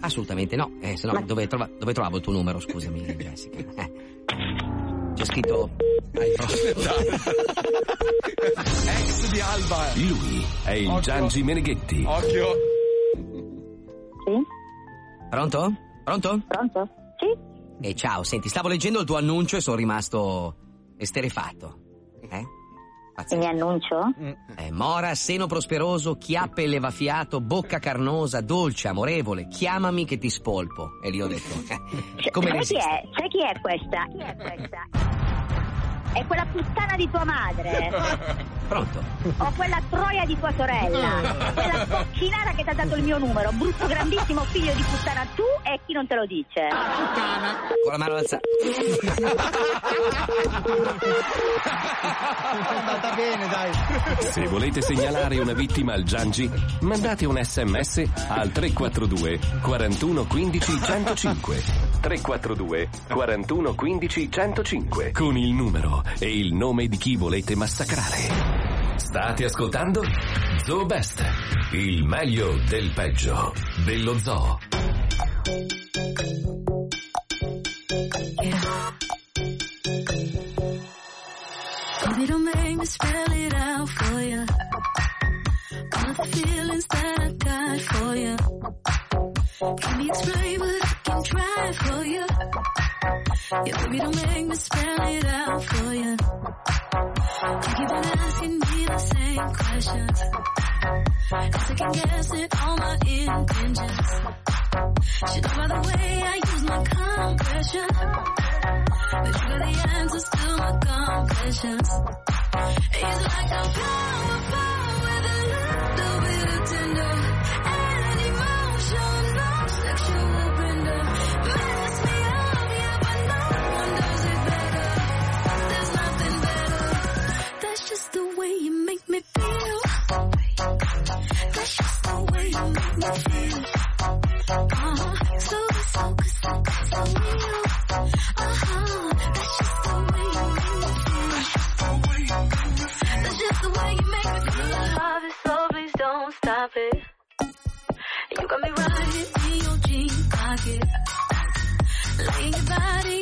Assolutamente no, eh, se no, dove, trova- dove trovavo il tuo numero, scusami, Jessica? Eh. C'è scritto. Ex di Alba. Lui è il Giangi Meneghetti. Occhio. Sì? Pronto? Pronto? Pronto? Sì? E ciao, senti, stavo leggendo il tuo annuncio e sono rimasto esterefatto. Eh? Il mio annuncio? Eh, mora, seno prosperoso, chiappe e levafiato, bocca carnosa, dolce, amorevole, chiamami che ti spolpo. E lì ho detto, eh, come sai chi è? Sai chi è questa? Chi è questa? È quella puttana di tua madre. Pronto? O quella troia di tua sorella. Quella cocchinara che ti ha dato il mio numero. Brutto grandissimo figlio di puttana tu e chi non te lo dice. Puttana. Con la mano alzata. È andata bene, dai. Se volete segnalare una vittima al Giangi, mandate un sms al 342 41 15 105. 342 41 15 105 con il numero e il nome di chi volete massacrare. State ascoltando Zoo Best, il meglio del peggio dello zoo. Baby, don't make me spell it out for you. All the feelings that I got for you. Can me explain, Yeah, baby, don't make me spell it out for you. You keep on asking me the same questions. Cause I can guess it all my intentions. Should know by the way I use my compression. But you got the answers to my confessions. It's like I'm powerful just the way you make me feel. That's just the way you make me feel. Uh-huh. So, so, so, so real. Uh-huh. That's just the way you make me feel. That's just the way you make me feel. Love it, so please don't stop it. You got me right in your jean pocket. Laying your body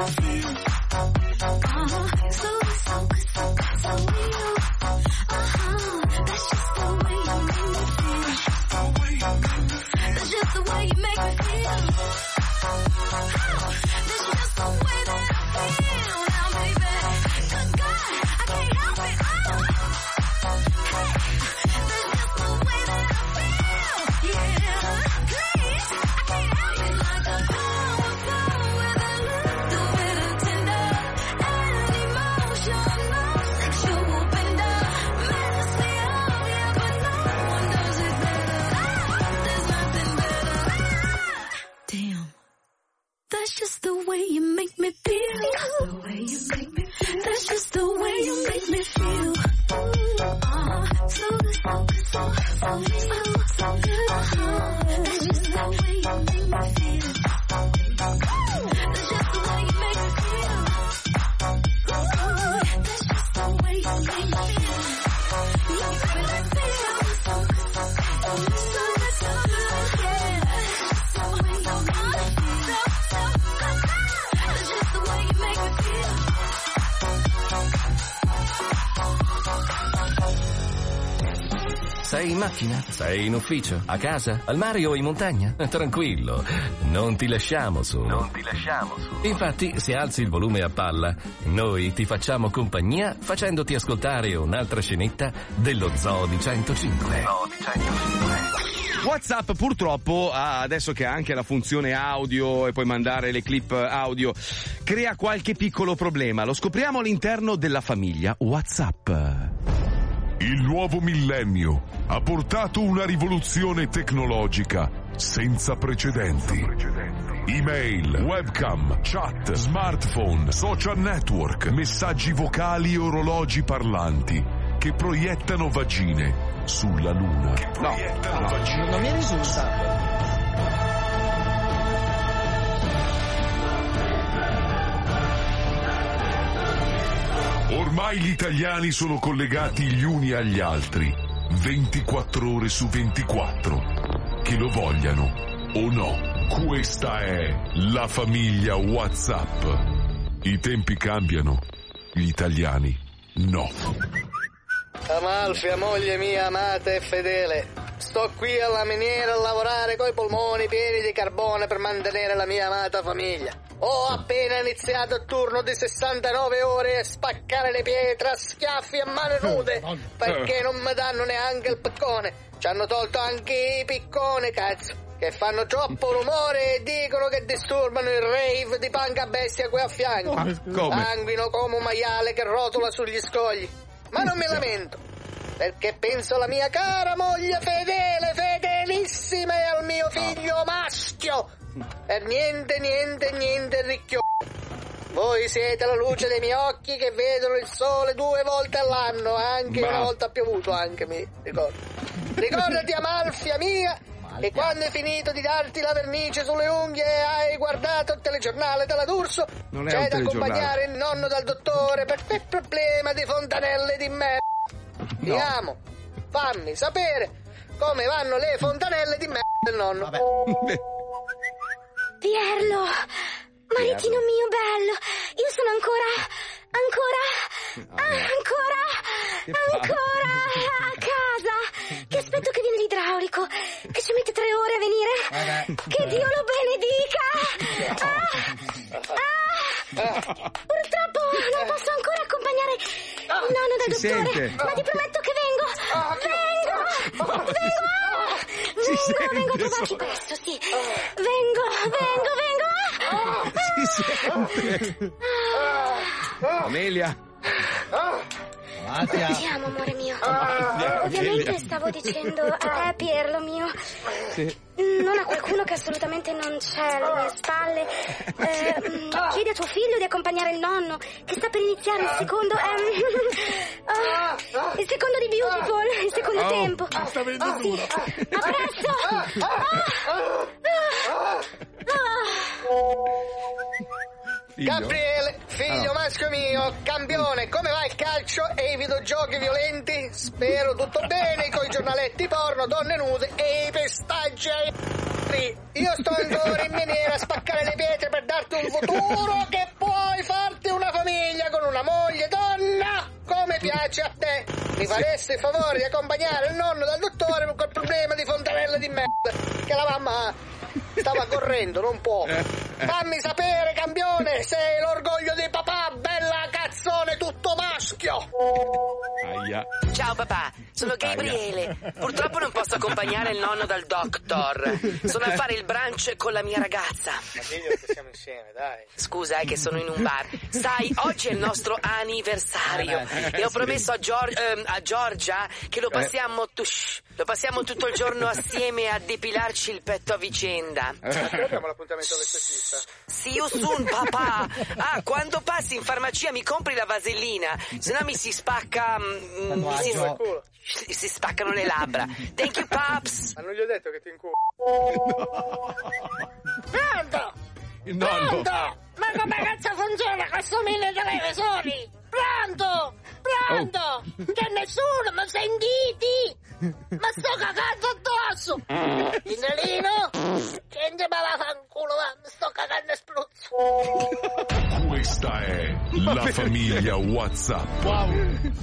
Bye. You make me feel. The way you make me. That's just the way you make me feel. Good, so, so, so, Sei in macchina? Sei in ufficio? A casa? Al mare o in montagna? Tranquillo, non ti lasciamo solo. Non ti lasciamo solo. Infatti, se alzi il volume a palla, noi ti facciamo compagnia facendoti ascoltare un'altra scenetta dello Zoo di 105. WhatsApp purtroppo, ha- adesso che ha anche la funzione audio e puoi mandare le clip audio, crea qualche piccolo problema. Lo scopriamo all'interno della famiglia WhatsApp. Il nuovo millennio ha portato una rivoluzione tecnologica senza precedenti. Email, webcam, chat, smartphone, social network, messaggi vocali e orologi parlanti che proiettano vagine sulla luna. No, non mi risulta. Ormai gli italiani sono collegati gli uni agli altri 24 ore su 24. Che lo vogliano o no. Questa è la famiglia WhatsApp. I tempi cambiano, gli italiani no. Amalfia, moglie mia amata e fedele, sto qui alla miniera a lavorare coi polmoni pieni di carbone per mantenere la mia amata famiglia. Ho appena iniziato il turno di 69 ore a spaccare le pietre a schiaffi a mani nude perché non mi danno neanche il piccone. Ci hanno tolto anche i picconi, cazzo, che fanno troppo rumore e dicono che disturbano il rave di panca bestia qui a fianco. Come? Sanguino come un maiale che rotola sugli scogli. Ma non mi lamento, perché penso alla mia cara moglie fedele, fedelissima e al mio figlio maschio. E niente, niente, niente ricchio. Voi siete la luce dei miei occhi che vedono il sole due volte all'anno, anche Bravo. una volta ha piovuto, anche mi ricordo. Ricordati, Amalfia mia, che quando hai finito di darti la vernice sulle unghie e hai guardato il telegiornale della D'Urso, c'è da accompagnare il nonno dal dottore per quel problema di fontanelle di merda. Ti amo, fammi sapere come vanno le fontanelle di merda del nonno. Pierlo, maritino mio bello, io sono ancora, ancora, ah, ancora, ancora a casa. Che aspetto che viene l'idraulico, che ci mette tre ore a venire. Che Dio lo benedica. Ah, ah, purtroppo non posso il nonno dal Si dottore, sente. ma ti prometto che vengo, vengo, vengo, vengo, vengo a trovarti so- presto, sì. Vengo, vengo, vengo. Ah, Si sente. Amelia. Ti amo, amore mio. Ovviamente stavo dicendo a te, Pierlo mio, Sì. Non a qualcuno che assolutamente non c'è alle mie spalle. Eh, mm, chiedi a tuo figlio di accompagnare il nonno, che sta per iniziare il secondo. ehm, oh, il secondo di Beautiful, il secondo Oh, tempo. sta venendo Oh, duro. A presto! Ah, ah, Figlio? Gabriele, figlio Ah. maschio mio, campione, come va il calcio e i videogiochi violenti? Spero tutto bene con i giornaletti porno, donne nude e i pestaggi ai Io sto ancora in miniera a spaccare le pietre per darti un futuro che puoi farti una famiglia con una moglie donna come piace a te. Mi faresti il favore di accompagnare il nonno dal dottore per quel problema di fontanelle di merda che la mamma stava correndo, non può. Fammi sapere, campione, sei l'orgoglio di papà, bella cazzone tutto maschio. Aia. Ciao papà, sono Gabriele. Purtroppo non posso accompagnare il nonno dal doctor. Sono a fare il brunch con la mia ragazza. Ma diglielo che siamo insieme, dai. Scusa, è che sono in un bar. Sai, oggi è il nostro anniversario Eh, e ho promesso a, Gior- ehm, a Giorgia che lo passiamo, tu- shh, lo passiamo tutto il giorno assieme a depilarci il petto a vicenda. Abbiamo l'appuntamento all'estetista? See you soon, papà. Ah, quando passi in farmacia mi compri la vasellina, se no mi si spacca. mm, mi si, si- si spaccano le labbra. Thank you, paps. Ma non gli ho detto che ti inculo. Pronto? Il nonno. Pronto? Ma come cazzo funziona questo mille televisori? Pronto? Pronto? Che nessuno mi sentiti? Ma sto cagando addosso! Indalino? Scendi ma vaffanculo, va, mi sto cagando esplozio! Questa è la famiglia WhatsApp.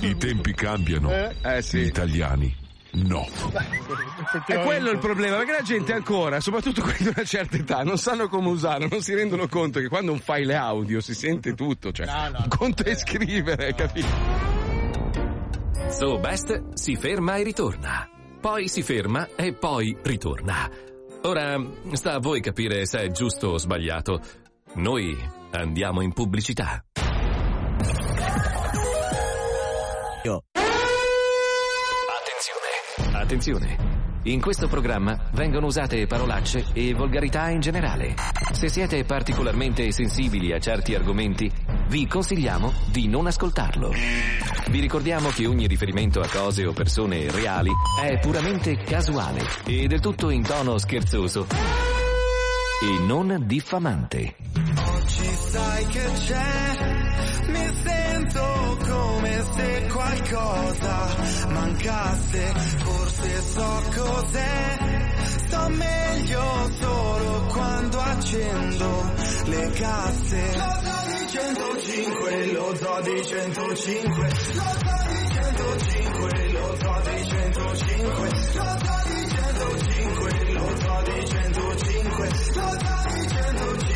I tempi cambiano. Gli italiani no. È quello il problema, perché la gente ancora, soprattutto quelli di una certa età, non sanno come usare, non si rendono conto che quando un file audio si sente tutto, cioè un conto è scrivere, capito? So Best si ferma e ritorna. Poi si ferma e poi ritorna. Ora sta a voi capire se è giusto o sbagliato. Noi andiamo in pubblicità. Attenzione. In questo programma vengono usate parolacce e volgarità in generale. Se siete particolarmente sensibili a certi argomenti, vi consigliamo di non ascoltarlo. Vi ricordiamo che ogni riferimento a cose o persone reali è puramente casuale e del tutto in tono scherzoso e non diffamante. Oggi sai che c'è, mi sento come se qualcosa mancasse, forse so cos'è, sto meglio solo quando accendo le casse. Lo so di 105, lo so di 105, lo so di 105, lo so di 105, lo so di 105, lo so di 105, lo so di 105,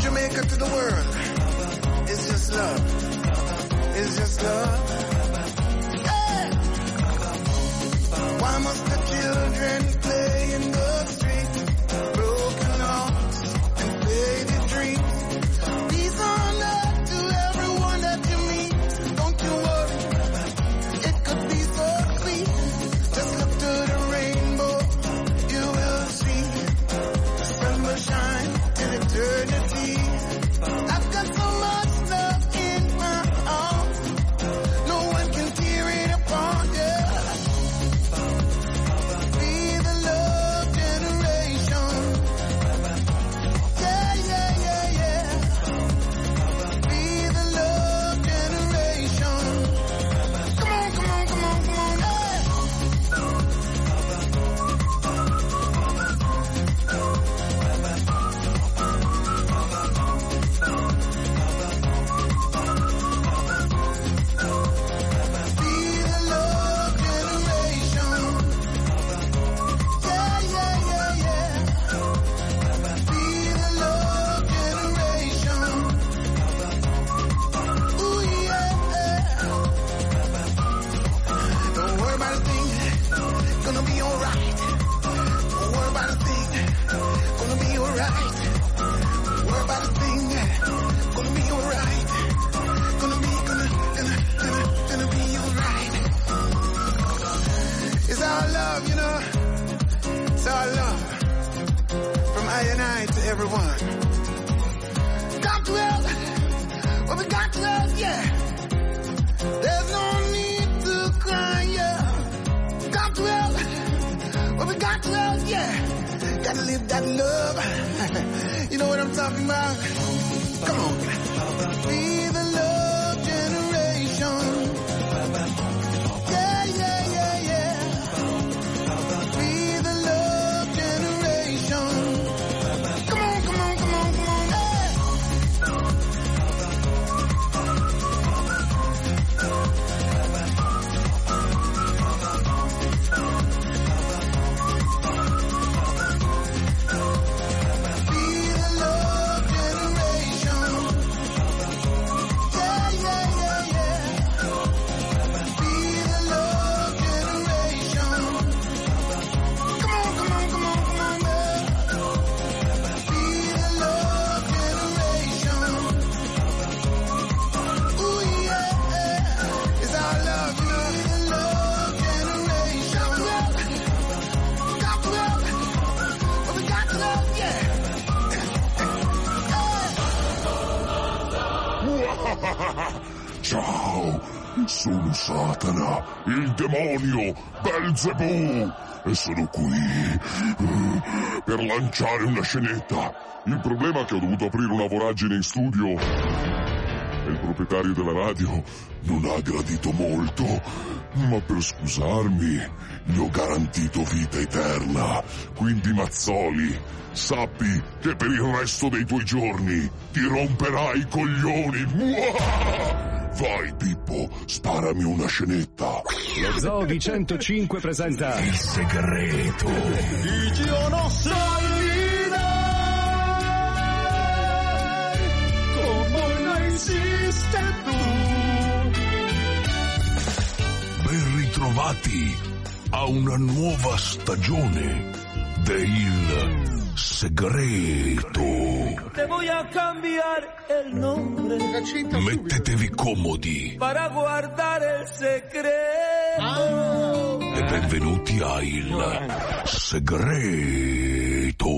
Jamaica to the world, it's just love. It's just love. Satana, il demonio Belzebù e sono qui eh, per lanciare una scenetta. Il problema è che ho dovuto aprire una voragine in studio e il proprietario della radio non ha gradito molto, ma per scusarmi gli ho garantito vita eterna. Quindi Mazzoli, sappi che per il resto dei tuoi giorni ti romperai i coglioni. Muah! Vai Pippo, sparami una scenetta. Lo Zoo di 105 presenta Il segreto. Io non Come non esiste Ben ritrovati a una nuova stagione del segreto. Te voy a cambiar el nombre Mettetevi comodi para guardar el secreto. e benvenuti a Il segreto.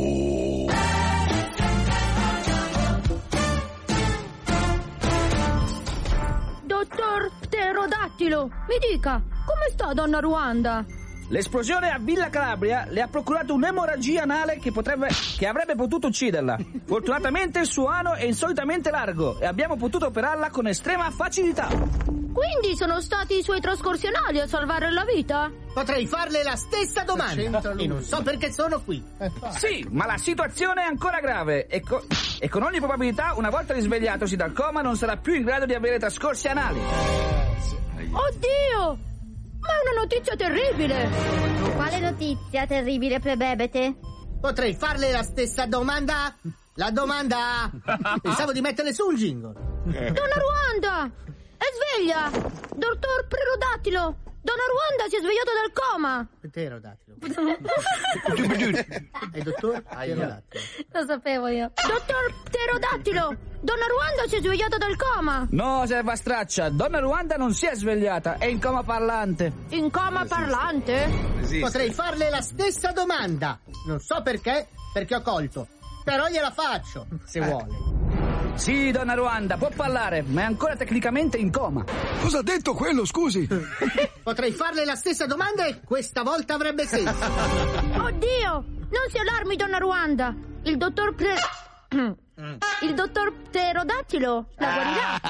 Dottor Pterodattilo, mi dica, come sta donna Ruanda? L'esplosione a Villa Calabria le ha procurato un'emorragia anale che, potrebbe, che avrebbe potuto ucciderla. Fortunatamente il suo ano è insolitamente largo e abbiamo potuto operarla con estrema facilità. Quindi sono stati i suoi trascorsi anali a salvare la vita? Potrei farle la stessa domanda e non so perché sono qui. Sì, ma la situazione è ancora grave e, co- e con ogni probabilità, una volta risvegliatosi dal coma, non sarà più in grado di avere trascorsi anali. Oddio! Ma è una notizia terribile! Quale notizia terribile, plebebete? Potrei farle la stessa domanda? La domanda? Pensavo di metterle su un jingle. Donna Ruanda! È sveglia! Dottor Pterodattilo! Donna Ruanda si è svegliata dal coma! Pterodattilo. E dottor Pterodattilo. Lo sapevo io. Dottor Pterodattilo! Donna Ruanda si è svegliata dal coma! No, serva straccia, donna Ruanda non si è svegliata, è in coma parlante. In coma parlante? Potrei farle la stessa domanda. Non so perché, perché ho colto. Però gliela faccio, se vuole. Sì, donna Ruanda, può parlare, ma è ancora tecnicamente in coma. Cosa ha detto quello, scusi? Potrei farle la stessa domanda e questa volta avrebbe senso. Oddio! Non si allarmi, donna Ruanda! Il dottor Pre... Il dottor Pterodattilo la guarirà!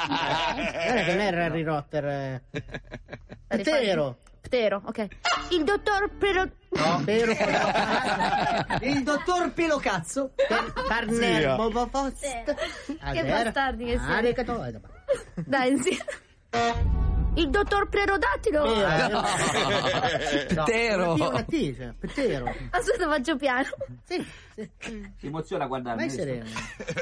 Guarda che non è Harry Rotter. eh. Ptero. Ptero, ok. Il dottor Pero... No, Pero. Il dottor Pelocazzo. Per partner Zia. Boba Post. Che bastardi che Ah, siete. to- Dai, sì. Il dottor Pterodattilo! No, Ptero. Una T, una T, cioè, Ptero. Aspetta, faccio piano. Sì, sì. Si emoziona a guardarmi. Vai sereno.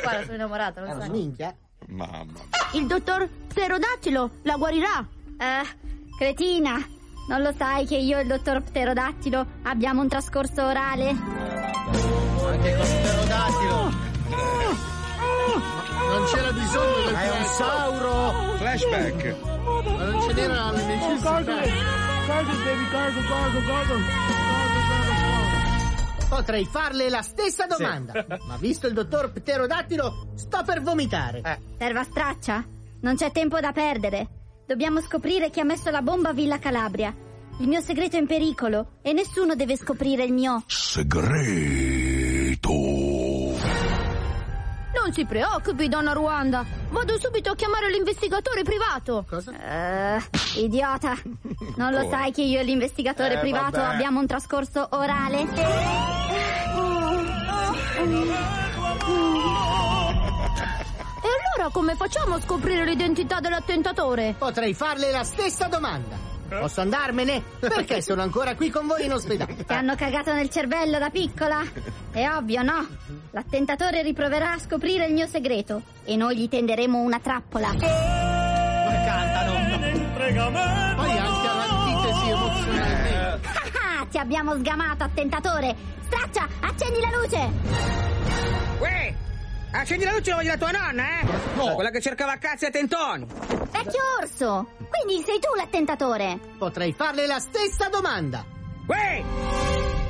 Guarda, sono innamorata, lo Eh, sai. minchia. Mamma. Il dottor Pterodattilo la guarirà! Eh, cretina, non lo sai che io e il dottor Pterodattilo abbiamo un trascorso orale? Anche con Pterodattilo. Non c'era bisogno del È un sauro. Flashback. Ma non ce n'era la necessità. Potrei farle la stessa domanda, ma visto il dottor Pterodattilo, sto per vomitare. Serva straccia? Non c'è tempo da perdere. Dobbiamo scoprire chi ha messo la bomba a Villa Calabria. Il mio segreto è in pericolo e nessuno deve scoprire il mio. Segreto. Non si preoccupi, donna Ruanda. Vado subito a chiamare l'investigatore privato. Cosa? Uh, idiota. Non lo sai che io e l'investigatore eh, privato vabbè. abbiamo un trascorso orale? Oh. Oh allora come facciamo a scoprire l'identità dell'attentatore? Potrei farle la stessa domanda. Posso andarmene? Perché sono ancora qui con voi in ospedale? Ti hanno cagato nel cervello da piccola? È ovvio, no? L'attentatore riproverà a scoprire il mio segreto e noi gli tenderemo una trappola. Poi anche all'antitesi emozionale. Ah, ti abbiamo sgamato, attentatore! Straccia, accendi la luce! Uè! Accendi la luce, lo voglio la tua nonna, eh? Quella che cercava cazzi a tentoni. Vecchio orso! Quindi sei tu l'attentatore! Potrei farle la stessa domanda. Uè!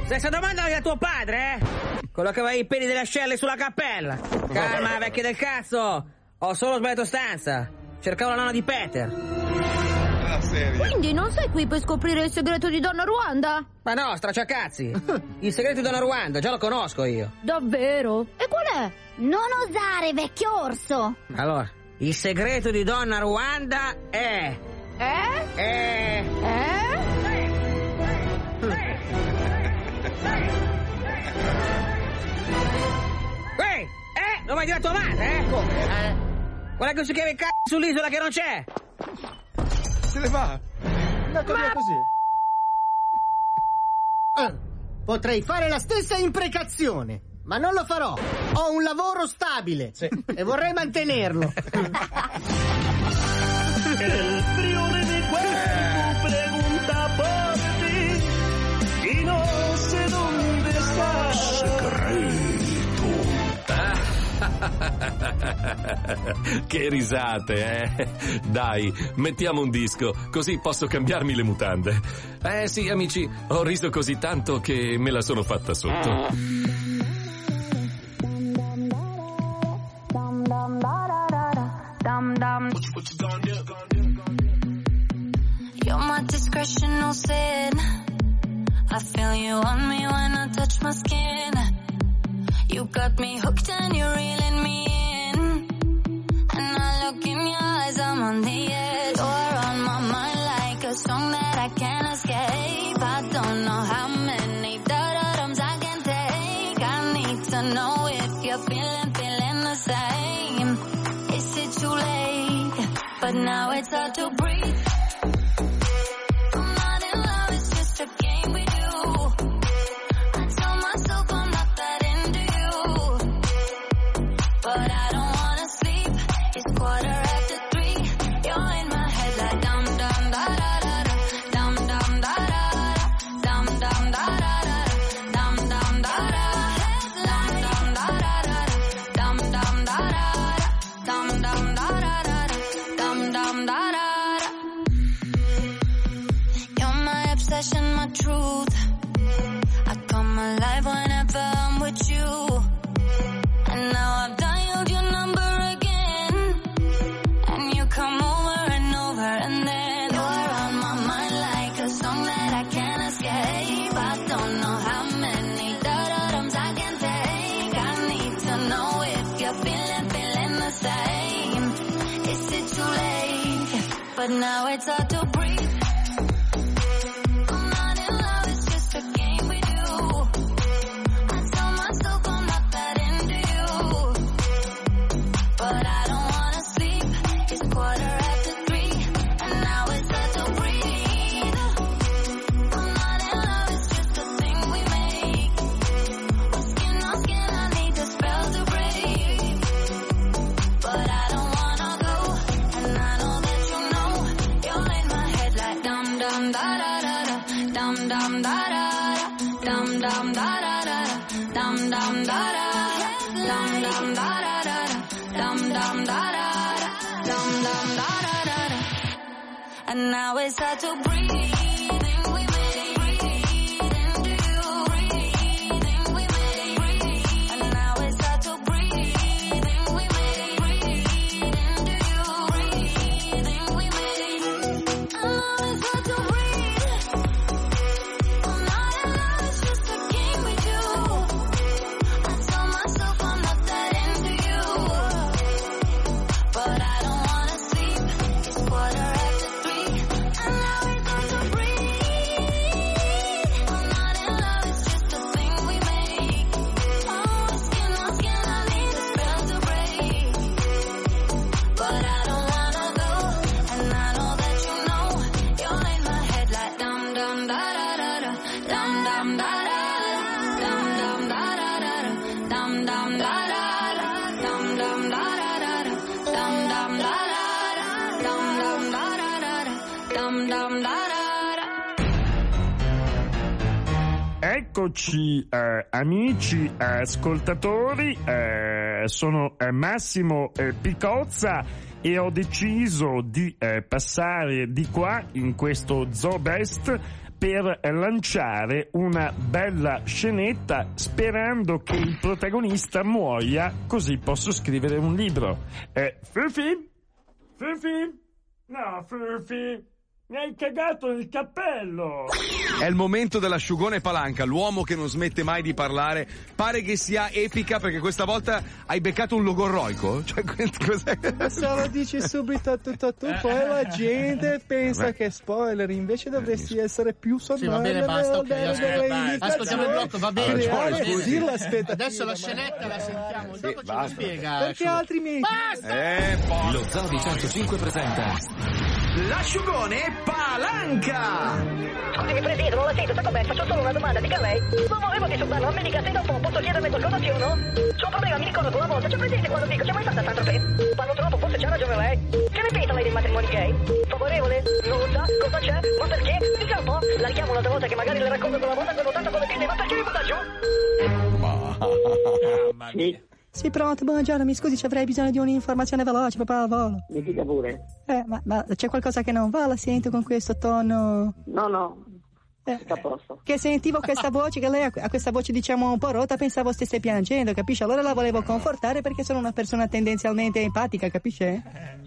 Stessa domanda voglio a tuo padre, eh? Quello che aveva i peli delle ascelle sulla cappella. Calma, vecchia del cazzo! Ho solo sbagliato stanza. Cercavo la nonna di Peter. Quindi non sei qui per scoprire il segreto di donna Ruanda? Ma no, stracciacazzi. Il segreto di Donna Ruanda, già lo conosco io. Davvero? E qual è? Non osare, vecchio orso! Allora, il segreto di Donna Ruanda è... Eh? È... Eh? Uè! Eh? Lo vai a dire a madre, eh? Eh? Quella che si chiama i c***o sull'isola che non c'è! Se ne va. Andato via così. Ah, potrei fare la stessa imprecazione, ma non lo farò. Ho un lavoro stabile e vorrei mantenerlo. El frío de mi cuerpo pregunta por ti y no sé dónde estás. che risate, eh? Dai, mettiamo un disco, così posso cambiarmi le mutande. Eh sì, amici, ho riso così tanto che me la sono fatta sotto. Eccoci eh, amici eh, ascoltatori, eh, sono eh, Massimo eh, Picozza e ho deciso di eh, passare di qua in questo Zoo Best per lanciare una bella scenetta sperando che il protagonista muoia così posso scrivere un libro. Eh, Fufi? Fufi? No, Fufi, mi hai cagato il cappello! È il momento dell'asciugone palanca, l'uomo che non smette mai di parlare. Pare che sia epica perché questa volta hai beccato un logorroico? Cioè, cos'è? Se lo dici subito a tutto tu, poi la gente pensa Beh. che è spoiler, invece dovresti essere più Sì, sonoro. va bene, basta, ok, ascolta. Ascoltiamo il blocco, va bene. indicazioni, va creare bene. così. Adesso la scenetta la sentiamo, il gioco ce lo basta. spiega. Perché altrimenti... Eh, poi. Lo Zoo di 105 presenta L'asciugone palanca! Scusami Presidente, non la sento, sta com'è? Faccio solo una domanda, dica lei. Ma volevo disturbarlo, a me dica se dopo posso chiederle qualcosa sì o no? C'ho un problema, mi ricordo una volta, c'è presente quando dico, c'è mai stata Sandro Pe? Parlo troppo, forse c'ha ragione lei. Che ne pensa lei dei matrimoni gay? Favorevole? Non sa? Cosa c'è? Ma perché? Dica un po', la richiamo un'altra volta che magari le racconto quella volta quando tanto come pinne, ma perché mi butta giù? Sì, Sì, pronto, buongiorno, mi scusi, ci avrei bisogno di un'informazione veloce proprio al volo. mi dica pure. Eh, ma, ma c'è qualcosa che non va? La sento con questo tono... No, no, Che sentivo questa voce, che lei ha questa voce diciamo un po' rotta, pensavo stesse piangendo, capisce? Allora la volevo confortare perché sono una persona tendenzialmente empatica, capisce?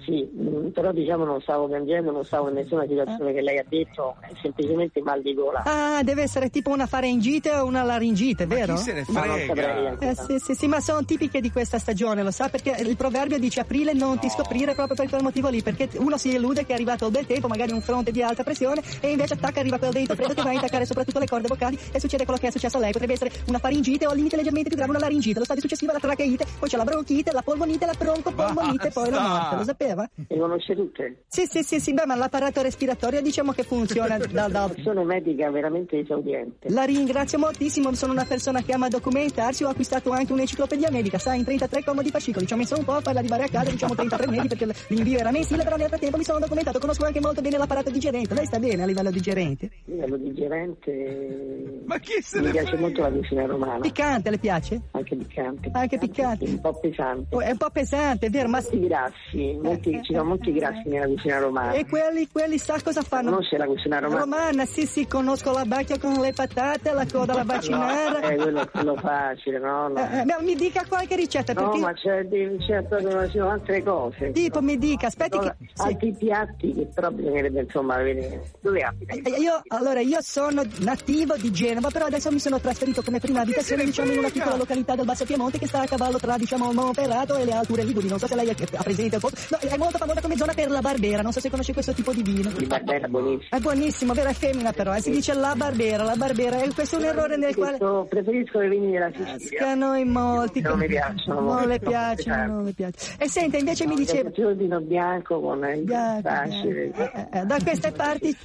Sì, mm, però diciamo non stavo piangendo, non stavo in nessuna situazione che lei ha detto, è semplicemente mal di gola. Ah, deve essere tipo una faringite o una laringite, vero? chi se ne Ma frega? Eh, sì, sì, sì, ma sono tipiche di questa stagione, lo sa? Perché il proverbio dice aprile non ti scoprire proprio per quel motivo lì, perché uno si illude che è arrivato il bel tempo, magari un fronte di alta pressione, e invece attacca, arriva quel dentro freddo che va a intaccare soprattutto le corde vocali e succede quello che è successo a lei. Potrebbe essere una faringite o al limite leggermente più grave una laringite, lo stadio successivo è la tracheite, poi c'è la bronchite, la polmonite, la broncopolmonite, poi la morte, lo sapeva? Le conosce tutte? Sì, sì, sì, sì, beh, ma l'apparato respiratorio diciamo che funziona dal, dal, Persona medica veramente esaudiente. La ringrazio moltissimo, sono una persona che ama documentarsi, ho acquistato anche un'enciclopedia medica, sai, in 33 comodi fascicoli, ci ho messo un po' a farla arrivare a casa, diciamo 33 mesi perché l'invio era mensile, però nel frattempo mi sono documentato, conosco anche molto bene l'apparato digerente, lei sta bene a livello digerente? A livello digerente Ma chi se mi ne piace frega? molto la cucina romana, Piccante le piace? anche piccante. Anche piccante. Un po' pesante. Oh, È un po' pesante, è vero, ma... Molti grassi, molti, ci sono molti grassi nella cucina romana. E quelli, quelli sa cosa fanno? Conosce la cucina romana? Romana, sì sì, conosco la bacchia con le patate, la coda alla bacinara. Eh, quello è quello facile, no? no. Eh, eh, ma mi dica qualche ricetta, No, perché... ma c'è, c'è proprio ci sono altre cose. Tipo, mi dica, aspetti Sono che... sì. Altri piatti che però bisognerebbe insomma vedere. Dove abita? Eh, Io, allora, io sono nativo di Genova, però adesso mi sono trasferito come prima abitazione, diciamo, in una piccola località del Basso Piemonte che sta a cavallo tra, diciamo, Monferrato e le alture Liguri. Non so se lei è- ha presente il posto. No, è molto famosa come zona per la Barbera, non so se conosce questo tipo di vino. Il Barbera buonissimo. È buonissimo, vero? È femmina però, eh, si dice la Barbera, la Barbera. E questo è un errore nel quale... Preferisco i vini della Sicilia. A noi molti... Non mi piacciono Non molto, le piacciono, non le piacciono. E senta, invece mi diceva... Il vino bianco con il Bianco, facile. Eh, eh, da queste parti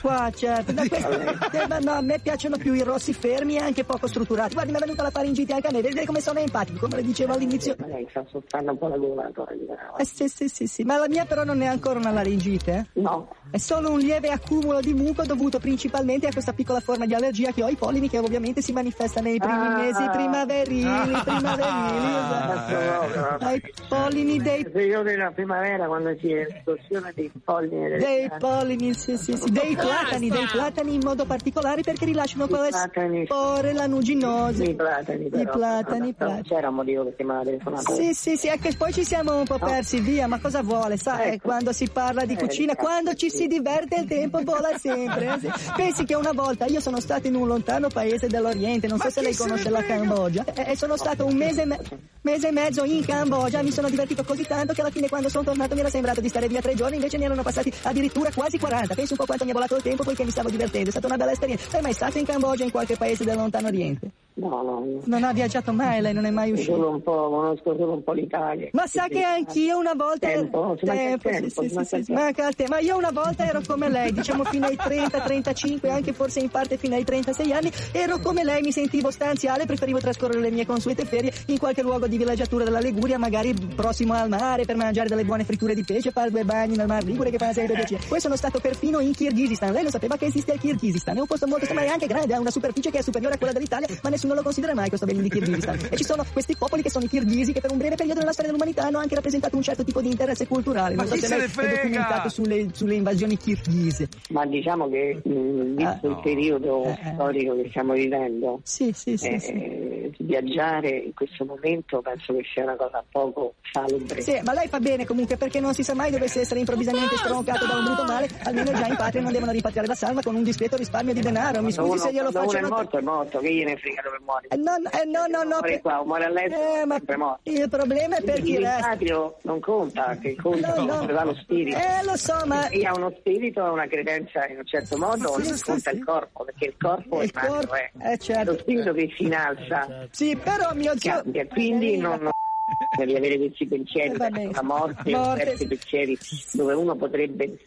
qua certo da queste, eh, ma no, a me piacciono più i rossi fermi e anche poco strutturati guardi mi è venuta la faringite anche a me vedete come sono empatico come le dicevo all'inizio Ma lei sta soffrendo un po' la gola. poi, no? eh, sì sì sì sì ma la mia però non è ancora una laringite eh? No, è solo un lieve accumulo di muco dovuto principalmente a questa piccola forma di allergia che ho ai pollini che ovviamente si manifesta nei primi Ah. mesi primaverili primaverili esatto. ai pollini dei il periodo della primavera quando si è l'esplosione dei polline delle dei pollini, sì, sì, sì, dei platani, dei platani in modo particolare perché rilasciano spore lanuginose. I platani, I però. platani, i platani. C'era un motivo perché mi ha telefonato. Sì, sì, sì, è che poi ci siamo un po' persi via, ma cosa vuole? Sa, eh, Ecco. quando si parla di Eh, cucina, infatti, quando ci sì. si diverte il tempo vola sempre. eh, sì. Pensi che una volta io sono stato in un lontano paese dell'Oriente, non so se lei conosce la Cambogia, e e sono stato un mese e, me- mese e mezzo in Cambogia, mi sono divertito così tanto che alla fine quando sono tornato mi era sembrato di stare via tre giorni, invece ne erano passati addirittura quasi 40. Penso un po' quanto mi è volato il tempo poiché mi stavo divertendo, è stata una bella esperienza. Sei mai stato in Cambogia in qualche paese del lontano Oriente? No, no, no. Non ha viaggiato mai, lei non è mai uscito. Solo un po', conosco solo un po' l'Italia. Ma sa che anch'io una volta Tempo, il Tempo, tempo, sì, sì, manca sì, il sì, manca il tempo. Ma io una volta ero come lei, diciamo fino ai 30, 35, anche forse in parte fino ai 36 anni, ero come lei, mi sentivo stanziale, preferivo trascorrere le mie consuete ferie in qualche luogo di villeggiatura della Liguria, magari prossimo al mare per mangiare delle buone fritture di pesce, fare due bagni nel Mar Ligure che fa sempre piacere. Poi sono stato perfino in Kirghizistan. Lei lo sapeva che esiste il Kirghizistan? È un posto molto, ma è anche grande, ha una superficie che è superiore a quella dell'Italia, ma nessuno lo considera mai questo bello di Kirghizistan. E ci sono questi popoli che sono i kirghisi che per un breve periodo nella storia dell'umanità hanno anche rappresentato un certo tipo di interesse culturale. Non Ma so chi se se lei ne è frega? documentato sulle, sulle invasioni kirghise. Ma diciamo che mh, visto il periodo storico che stiamo vivendo, Sì, sì, sì, eh, sì. viaggiare in questo momento penso che sia una cosa poco salubre. Sì, ma lei fa bene comunque perché non si sa mai dovesse essere improvvisamente stroncato da un brutto male, almeno già in patria non devono ripatriare la salma con un discreto risparmio di denaro. Mi scusi se glielo uno faccio è morto è morto, che gliene frega dove muore? Eh, no, eh, no, no, no. muore qua, muore all'estero, Eh, ma il problema è per chi il resta. patrio non conta, che conta No, no. dove va lo spirito. Eh, lo so, ma- Chi ha uno spirito ha una credenza in un certo modo, non conta il corpo, perché il corpo è Il corpo- matto, è eh, certo. lo spirito che si innalza. Sì, però mio zio... Cambia, quindi non, non devi avere questi pensieri Eh, la morte, Morte. questi pensieri dove uno potrebbe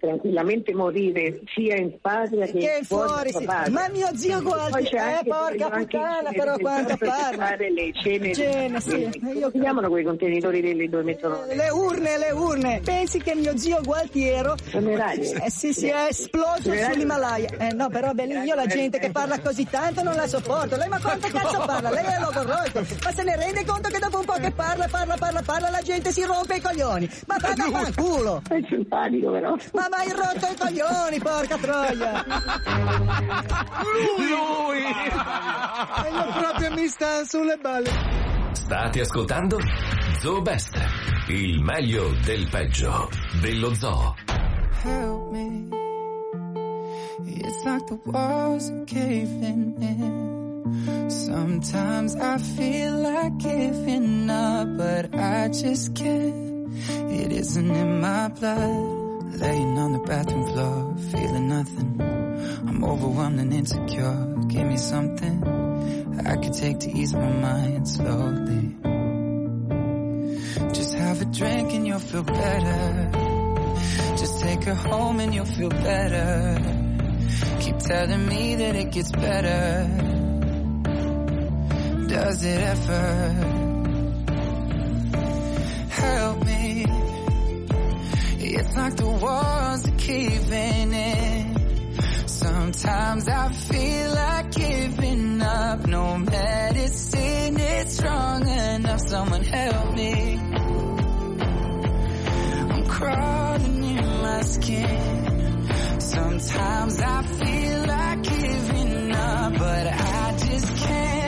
tranquillamente morire sia in patria che, Che fuori, sì. Ma mio zio c'è eh, porca puttana, però quanto parla. fare le cene, Cene, sì. Io- si chiamano quei contenitori lì dove mettono Le urne, le urne. Pensi che mio zio Gualtiero eh, sì, sì, è esploso sull'Himalaya. Eh no, però beh, io la gente che parla così tanto non la sopporto. Lei ma quanto cazzo parla? Lei è logorroico. Ma se ne rende conto che dopo un po' che parla, parla, parla, parla, la gente si rompe i coglioni. Ma vada a fanculo. È simpatico però. Ma mai rotto i coglioni, porca troia. Lui! E io proprio mi sta sulle balle. State ascoltando Zoo Best, il meglio del peggio dello zoo. help me. It's like the walls are caving in. Sometimes I feel like giving up, but I just can't. It isn't in my blood. Laying on the bathroom floor, feeling nothing. I'm overwhelmed and insecure. Give me something I could take to ease my mind slowly. Just have a drink and you'll feel better. Just take her home and you'll feel better. Keep telling me that it gets better. Does it ever? Help me. Like the walls are caving in. Sometimes I feel like giving up. No medicine is strong enough. Someone help me. I'm crawling in my skin. Sometimes I feel like giving up, but I just can't.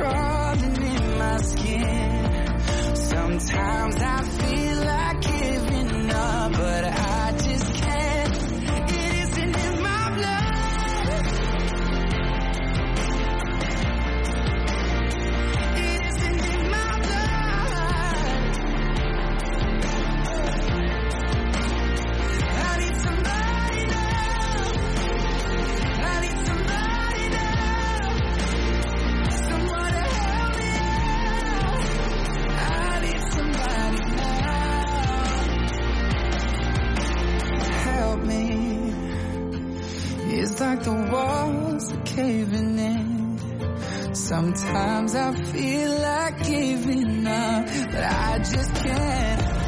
Crawling in my skin. Sometimes I feel like giving up, but I caving in. Sometimes I feel like giving up, but I just can't.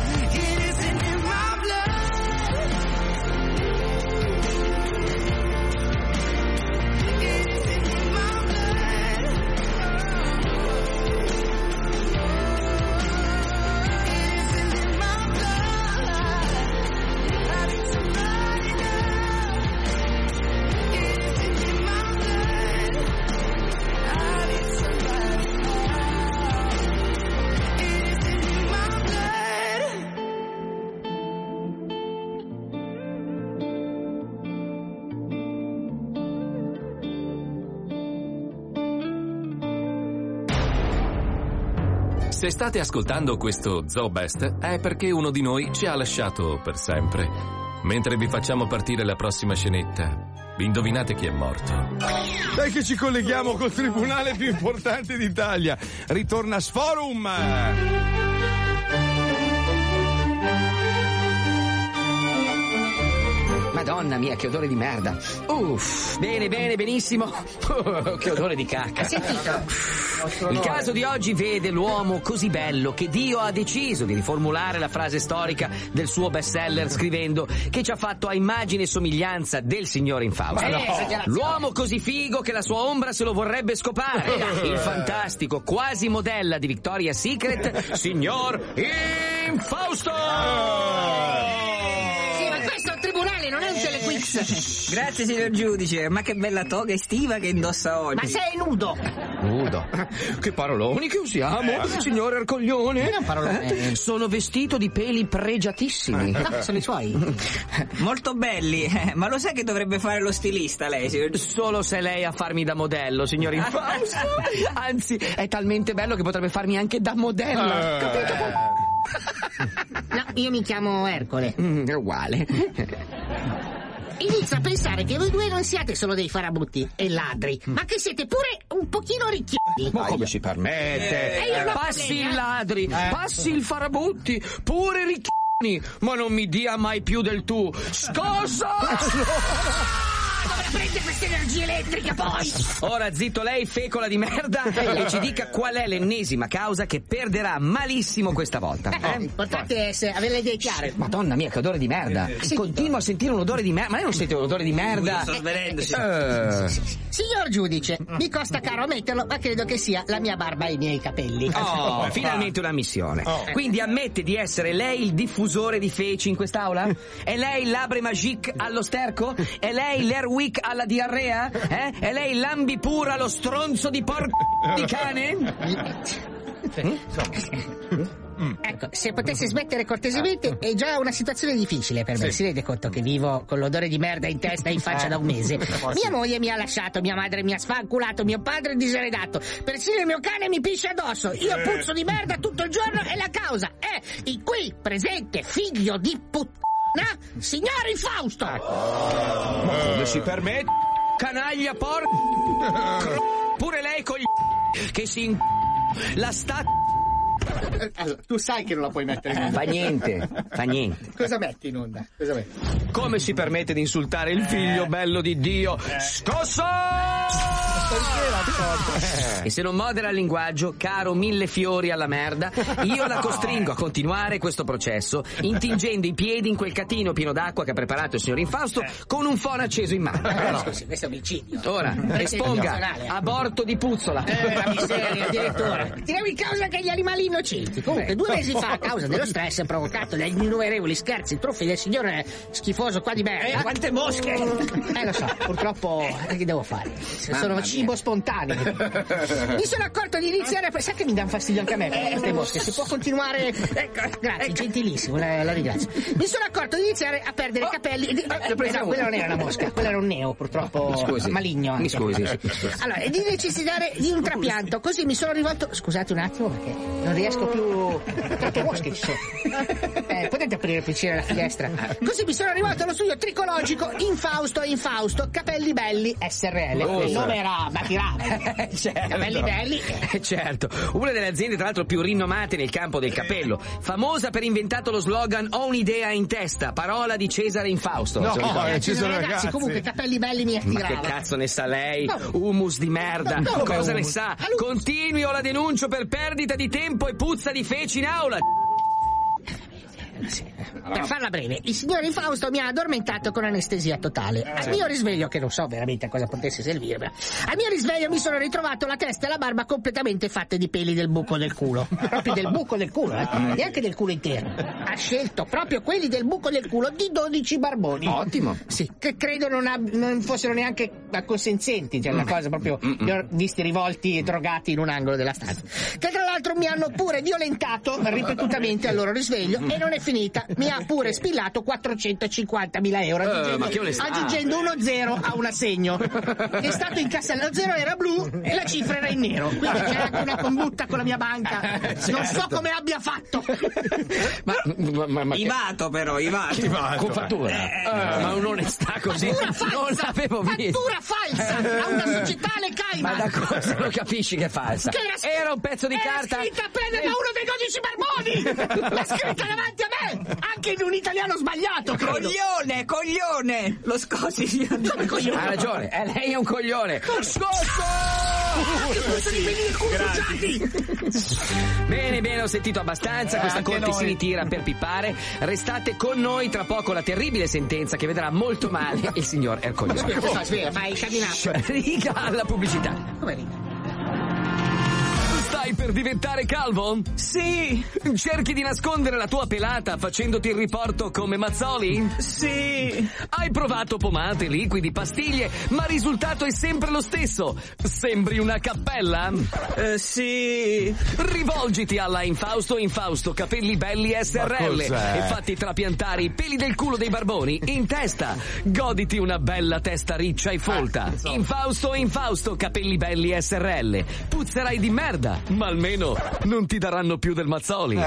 State ascoltando questo Zoo Best è perché uno di noi ci ha lasciato per sempre. Mentre vi facciamo partire la prossima scenetta, indovinate chi è morto. Dai che ci colleghiamo col tribunale più importante d'Italia. Ritorna Sforum. Madonna mia, che odore di merda. Uff, bene, bene, benissimo. che odore di cacca. Hai sentito? Il caso di oggi vede l'uomo così bello che Dio ha deciso di riformulare la frase storica del suo bestseller scrivendo che ci ha fatto a immagine e somiglianza del signore Infausto. Ma no. L'uomo così figo che la sua ombra se lo vorrebbe scopare. Il fantastico, quasi modella di Victoria's Secret, signor Infausto! Telequiz. Grazie signor giudice, ma che bella toga estiva che indossa oggi. Ma sei nudo. Nudo. Che paroloni che usiamo, signore Arcoglione. Non paroloni. Eh, Sono vestito di peli pregiatissimi. No, sono i suoi. Molto belli, eh, ma lo sai che dovrebbe fare lo stilista lei, signor? Solo se lei a farmi da modello, signor Infausto. Anzi, è talmente bello che potrebbe farmi anche da modello. Capito? No, io mi chiamo Ercole. Mm, è uguale. Inizio a pensare che voi due non siate solo dei farabutti e ladri, ma che siete pure un pochino ricchioni. Ma come si permette? Eh, passi il eh. ladri, passi il farabutti, pure ricchioni, ma non mi dia mai più del tu. Scossa! Dove prende questa energia elettrica poi? Ora zitto lei, fecola di merda, e ci dica qual è l'ennesima causa che perderà malissimo questa volta. Eh, Eh? L'importante è essere- avere le idee chiare. Madonna mia, che odore di merda! Continuo a sentire un odore di merda. Ma lei non sente un odore di merda? Sto svenendosi. Eh. Signor giudice, mi costa caro ammetterlo, ma credo che sia la mia barba e i miei capelli. Oh, finalmente una missione. Quindi ammette di essere lei il diffusore di feci in quest'aula? È lei l'Abre Magique allo sterco? È lei l'Airwick alla diarrea? Eh? È lei l'ambipura allo stronzo di porco di cane? Ecco, se potesse smettere cortesemente, è già una situazione difficile per me. Si rende conto che vivo con l'odore di merda in testa e in faccia da un mese. Mia moglie mi ha lasciato, mia madre mi ha sfanculato, mio padre è diseredato. Persino il mio cane mi piscia addosso. Io puzzo di merda tutto il giorno e la causa è il qui presente figlio di puttana, signore Fausto. Ma come si permette? Canaglia por... Cro- Pure lei con gli... Che si... in- La sta... Allora, tu sai che non la puoi mettere in onda. Fa niente, fa niente. Cosa metti in onda? Cosa metti? Come si permette di insultare il figlio bello di Dio? Scosso! E se non modera il linguaggio, caro mille fiori alla merda, io la costringo a continuare questo processo intingendo i piedi in quel catino pieno d'acqua che ha preparato il signor Infausto con un fono acceso in mano. Eh, scusi, questo è omicidio. Ora, esponga aborto di puzzola. Eh, la miseria, addirittura. Tiriamo in causa anche gli animali innocenti. Comunque, due mesi fa, a causa dello stress provocato dagli innumerevoli scherzi e truffi del signore schifoso qua di merda. Eh, quante mosche! Eh, lo so, purtroppo, eh, che devo fare? Sono cibo spontaneo. Mi sono accorto di iniziare a... Sai che mi danno fastidio anche a me queste mosche? Si può continuare... Ecco, grazie, gentilissimo, la, la ringrazio. Mi sono accorto di iniziare a perdere i capelli... Eh, eh, no, quella non era una mosca, quella era un neo, purtroppo Mi scusi. maligno anche. Mi scusi. Allora, e di necessitare di un trapianto, così mi sono rivolto... Scusate un attimo perché non riesco più... Troppe mosche ci sono. Eh, potete aprire piacere la finestra? Così mi sono rivolto allo studio tricologico Infausto Infausto, Capelli Belli SRL. Oh, Il nome sì. Era Batirava. certo. Capelli belli. Eh, certo, una delle aziende tra l'altro più rinomate nel campo del capello, famosa per inventato lo slogan Ho un'idea in testa, parola di Cesare Infausto. No, Se lo ricordi? eh, Cesare ragazzi, Ragazzi. comunque Capelli Belli mi Ma che attirava. cazzo ne sa lei? Humus di merda. No, no, Cosa ne sa? Continui o la denuncio per perdita di tempo e puzza di feci in aula. Per farla breve, il signor Infausto mi ha addormentato con anestesia totale. Al mio risveglio, che non so veramente a cosa potesse servirmi, al mio risveglio mi sono ritrovato la testa e la barba completamente fatte di peli del buco del culo. Proprio del buco del culo, eh? neanche del culo intero. Ha scelto proprio quelli del buco del culo di 12 barboni. Ottimo. Sì, che credo non, ab- non fossero neanche acconsententi, cioè una cosa proprio li ho visti rivolti e drogati in un angolo della stanza. Che tra l'altro mi hanno pure violentato ripetutamente al loro risveglio e non è finita, mi ha pure spillato 450.000 euro, Eh, aggiungendo, ma che onestà. aggiungendo uno zero a un assegno. È stato incassato, lo zero era blu e la cifra era in nero. Quindi c'è anche una combutta con la mia banca. Non so certo. come abbia fatto. Ma, ma, ma, ma che- Ivato però, Ivato. Con fattura? Eh, ma un'onestà così non l'avevo vista. Fattura falsa! A una società le Ma Cayman! da cosa lo capisci che è falsa? Che era, Era un pezzo di era carta. scritta appena da uno dei 12 barboni! L'ha scritta davanti a me! Anche in un italiano sbagliato, credo! Coglione, coglione! Lo scosi, signor Come coglione? Ha ragione, eh, lei è un coglione. Usati! Bene, bene, ho sentito abbastanza. Questa anche corte noi. si ritira per pipare. Restate con noi tra poco la terribile sentenza che vedrà molto male il signor Ercolino. Aspetta, aspetta, fai camminato. Riga alla pubblicità. Come riga? Per diventare calvo? Sì, Cerchi di nascondere la tua pelata facendoti il riporto come Mazzoli? sì. Hai provato pomate, liquidi, pastiglie, ma il risultato è sempre lo stesso. Sembri una cappella? Eh, sì. Rivolgiti alla Infausto Infausto Capelli Belli SRL e fatti trapiantare i peli del culo dei barboni in testa. Goditi una bella testa riccia e folta. Infausto Infausto Capelli Belli SRL. Puzzerai di merda, ma almeno non ti daranno più del Mazzoli.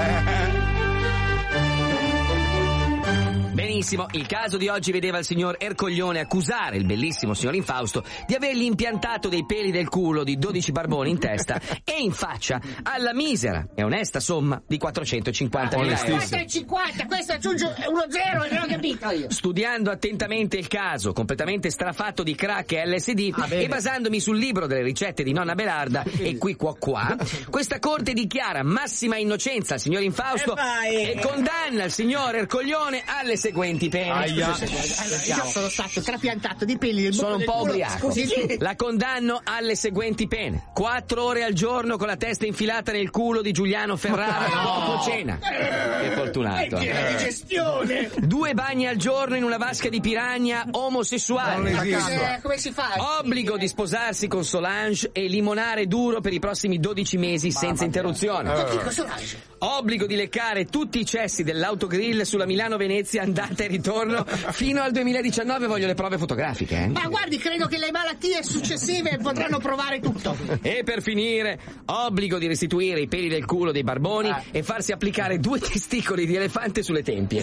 Benissimo, il caso di oggi vedeva il signor Ercoglione accusare il bellissimo signor Infausto di avergli impiantato dei peli del culo di 12 barboni in testa e in faccia alla misera e onesta somma di 450 mila euro. 4,50, questo aggiunge uno zero e non ho capito io. Studiando attentamente il caso, completamente strafatto di crack e LSD Ah, e basandomi sul libro delle ricette di nonna Belarda e qui qua qua, questa corte dichiara massima innocenza al signor Infausto E vai. e condanna il signor Ercoglione alle seguenti pene. Aia. Allora, io sono stato trapiantato di peli del Sono un po' culo. ubriaco. Scusi, La condanno alle seguenti pene. Quattro ore al giorno con la testa infilata nel culo di Giuliano Ferrara dopo cena. Che fortunato. piena di gestione. Due bagni al giorno in una vasca di piragna omosessuale. Eh, come si fa? Obbligo di sposarsi con Solange e limonare duro per i prossimi 12 mesi senza interruzione. Solange? Obbligo di leccare tutti i cessi dell'autogrill sulla Milano-Venezia andata e ritorno fino al 2019. Voglio le prove fotografiche. eh. Ma guardi, credo che le malattie successive potranno provare tutto. E per finire, obbligo di restituire i peli del culo dei barboni e farsi applicare due testicoli di elefante sulle tempie.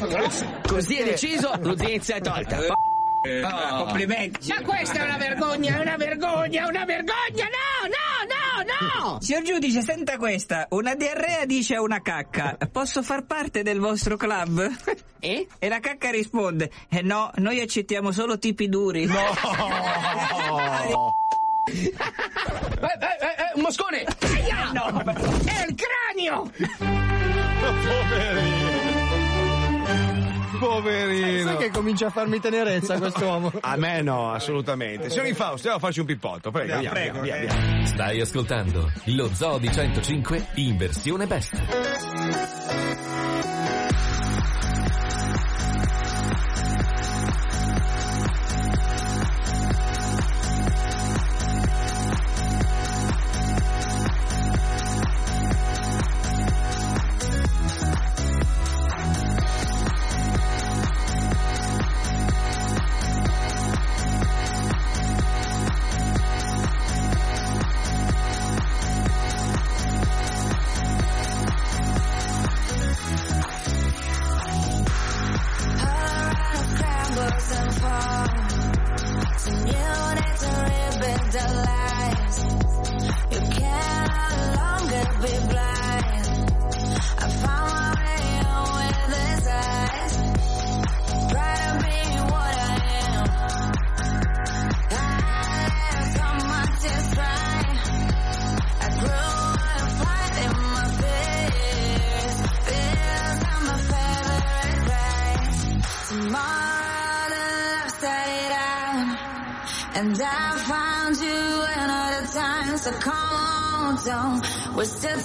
Così è deciso, l'udienza è tolta. Oh, complimenti. Ma questa è una vergogna, è una vergogna, è una vergogna! No, no, no, no! Signor giudice, senta questa. Una diarrea dice a una cacca: Posso far parte del vostro club? E? E la cacca risponde: Eh no, noi accettiamo solo tipi duri. No! Eh, eh, eh, eh, un moscone! Aia! È il cranio! Poverino. Sai che comincia a farmi tenerezza quest'uomo? A me no, assolutamente. Signor Infausto, andiamo a farci un pippotto. Prego, via, via, via, via. Stai ascoltando lo Zoo di 105 in versione best.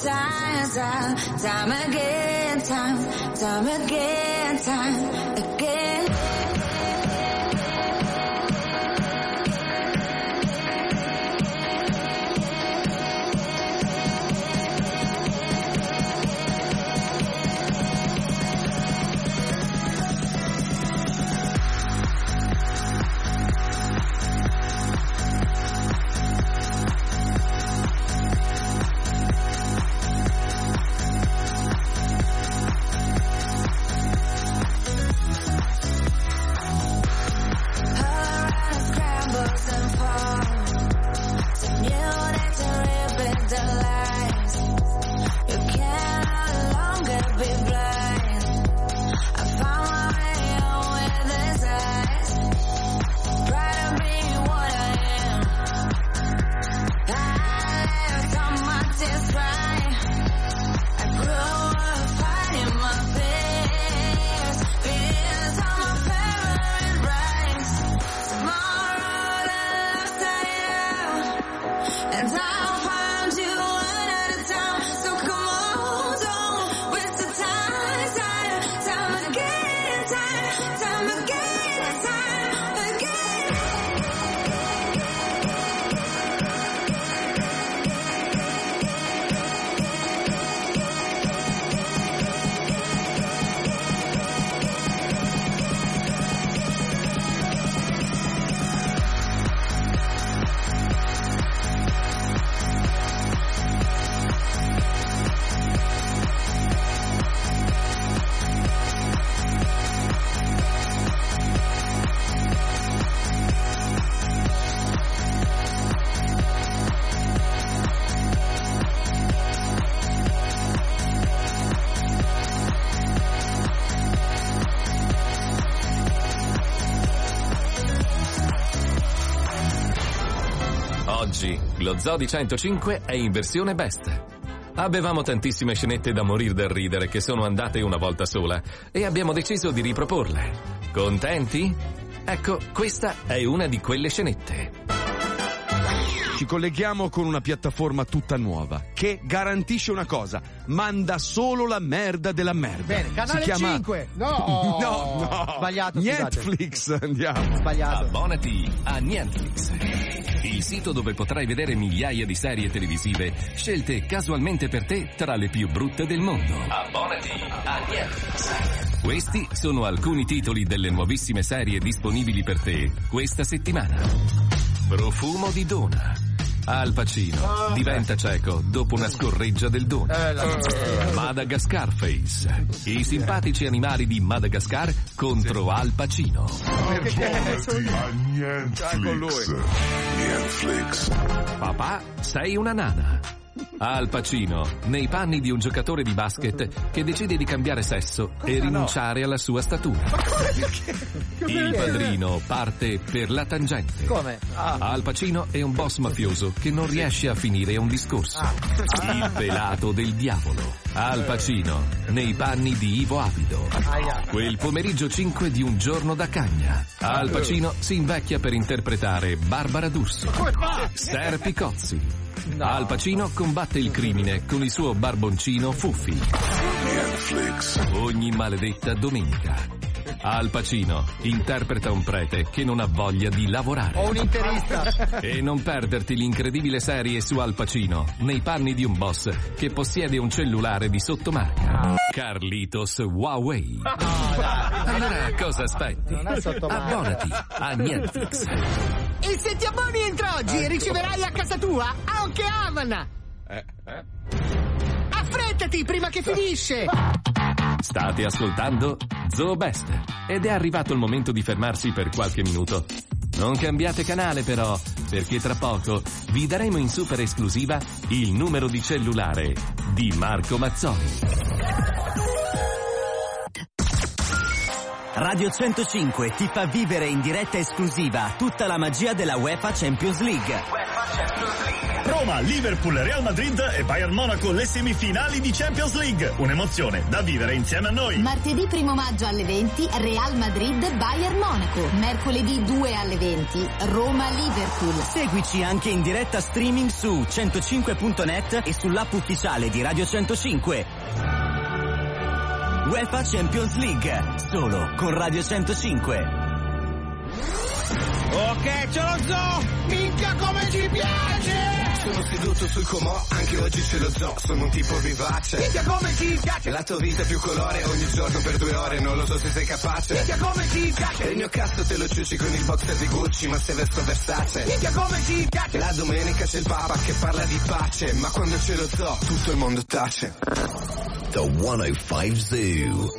Time Time, time again, time, time again, time lo Zoo di 105 è in versione best. Avevamo tantissime scenette da morir dal ridere che sono andate una volta sola e abbiamo deciso di riproporle. Contenti? Ecco, questa è una di quelle scenette. Ci colleghiamo con una piattaforma tutta nuova che garantisce una cosa: manda solo la merda della merda. Bene, canale si chiama... 5. No, no, no. Sbagliato, scusate. Netflix, andiamo. Sbagliato. Abbonati a Netflix. Il sito dove potrai vedere migliaia di serie televisive scelte casualmente per te tra le più brutte del mondo. Abbonati a Netflix. Questi sono alcuni titoli delle nuovissime serie disponibili per te questa settimana. Profumo di dona. Al Pacino diventa cieco dopo una scorreggia del dono. Madagascar Face. I simpatici animali di Madagascar contro Al Pacino. Netflix. Netflix. Papà, sei una nana. Al Pacino, nei panni di un giocatore di basket che decide di cambiare sesso e rinunciare alla sua statura. Il padrino parte per la tangente. Come? Ah. Al Pacino è un boss mafioso che non riesce a finire un discorso. Il pelato del diavolo. Al Pacino, nei panni di Ivo Avido. Quel pomeriggio 5 di un giorno da cagna. Al Pacino si invecchia per interpretare Barbara D'Urso. Ster Picozzi. Al Pacino combatte il crimine con il suo barboncino Fuffi. Netflix. Ogni maledetta domenica. Al Pacino interpreta un prete che non ha voglia di lavorare. Ho un interista. E non perderti l'incredibile serie su Al Pacino, nei panni di un boss che possiede un cellulare di sottomarca. Carlitos Huawei. Allora cosa aspetti? Abbonati a Netflix. E se ti abboni entro oggi riceverai a casa tua anche Havana. Affrettati prima che finisce. State ascoltando Zoo Best ed è arrivato il momento di fermarsi per qualche minuto. Non cambiate canale però, perché tra poco vi daremo in super esclusiva il numero di cellulare di Marco Mazzoni. Radio 105 ti fa vivere in diretta esclusiva tutta la magia della UEFA Champions League. Roma, Liverpool, Real Madrid e Bayern Monaco le semifinali di Champions League. Un'emozione da vivere insieme a noi. Martedì 1 maggio alle 20 Real Madrid Bayern Monaco. Mercoledì 2 alle 20 Roma Liverpool. Seguici anche in diretta streaming su 105.net e sull'app ufficiale di Radio 105. UEFA Champions League, solo con Radio 105. Ok, ce lo zoo! Minchia come ci piace! Sono seduto sul comò, anche oggi ce lo zoo, sono un tipo vivace. Minchia come ci piace! La tua vita è più colore ogni giorno per due ore, non lo so se sei capace. Minchia come ci piace! E il mio cazzo te lo ciuci con il boxer di Gucci, ma se vesto Versace. Minchia come ci piace! La domenica c'è il papa che parla di pace, ma quando c'è lo zoo, tutto il mondo tace. The 105 Zoo.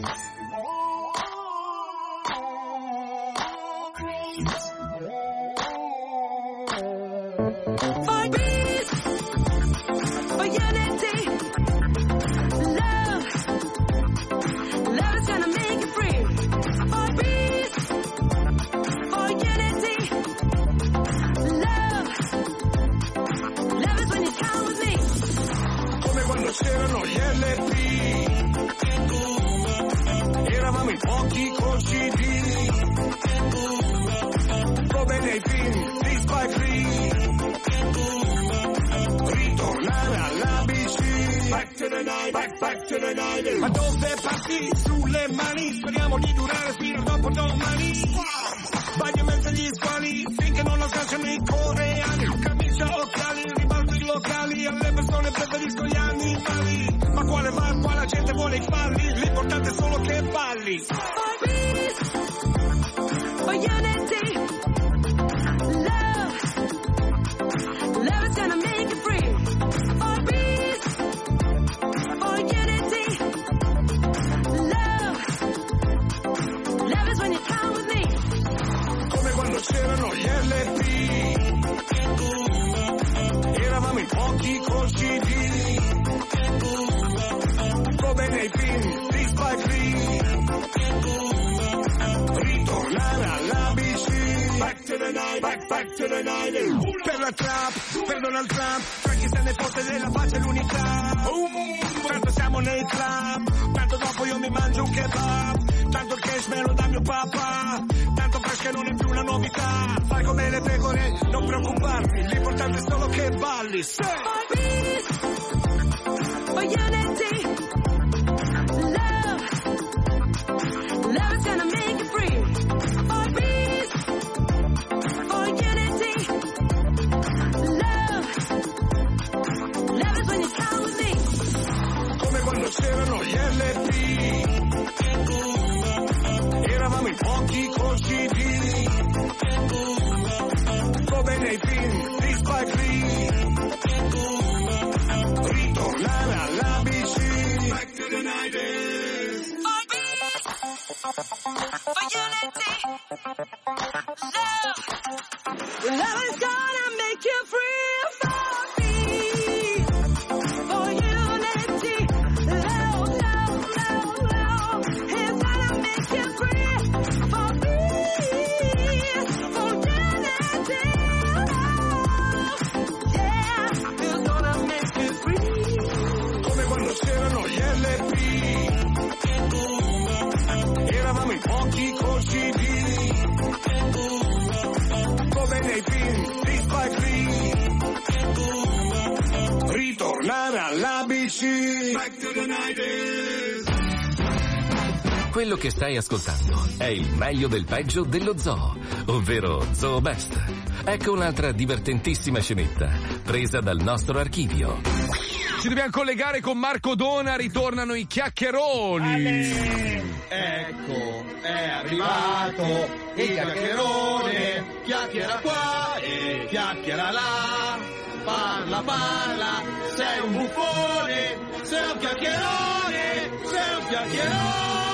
Quello che stai ascoltando è il meglio del peggio dello zoo, ovvero Zoo Best. Ecco un'altra divertentissima scenetta, presa dal nostro archivio. Ci dobbiamo collegare con Marco Dona, ritornano i chiacchieroni. Ecco, è arrivato il chiacchierone, chiacchiera qua e chiacchiera là. Parla, parla, sei un buffone, sei un chiacchierone, sei un chiacchierone.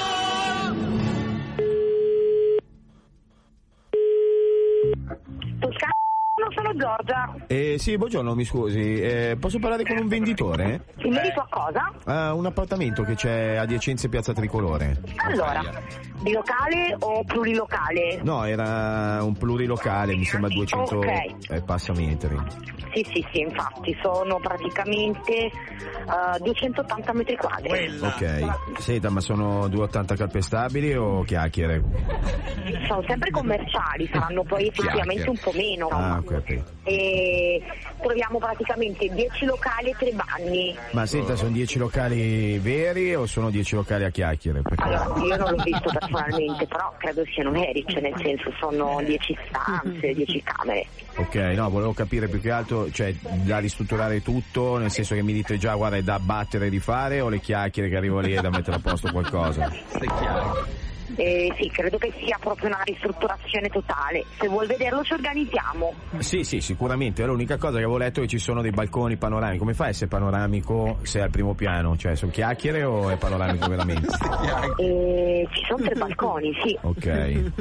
Sono Giorgia. Eh, sì, buongiorno, mi scusi. Eh, posso parlare con un venditore? In merito a cosa? Ah, un appartamento che c'è a Diacenze Piazza Tricolore. Allora, bilocale o plurilocale? No, era un plurilocale, mi sembra 200 Ok. e passa metri. Sì, sì, sì, infatti sono praticamente eh, 280 metri quadri. Ok. Senta, ma sono 280 calpestabili o chiacchiere? Sono sempre commerciali, saranno poi effettivamente un po' meno. Ah, capito. E troviamo praticamente 10 locali e 3 bagni. Ma senta, sono 10 locali veri o sono 10 locali a chiacchiere? Perché- Allora, io non l'ho visto personalmente, però credo siano veri, cioè nel senso sono 10 stanze, 10 camere. Ok, no, volevo capire più che altro, cioè, da ristrutturare tutto, nel senso che mi dite già, guarda, è da abbattere e rifare o le chiacchiere che arrivo lì e da mettere a posto qualcosa? Eh, sì, credo che sia proprio una ristrutturazione totale. Se vuol vederlo ci organizziamo. Sì, sì, sicuramente. È l'unica cosa che avevo letto è che ci sono dei balconi panoramici. Come fa a essere panoramico se è al primo piano? Cioè, sono chiacchiere o è panoramico veramente? Eh, ci sono tre balconi, sì. Ok,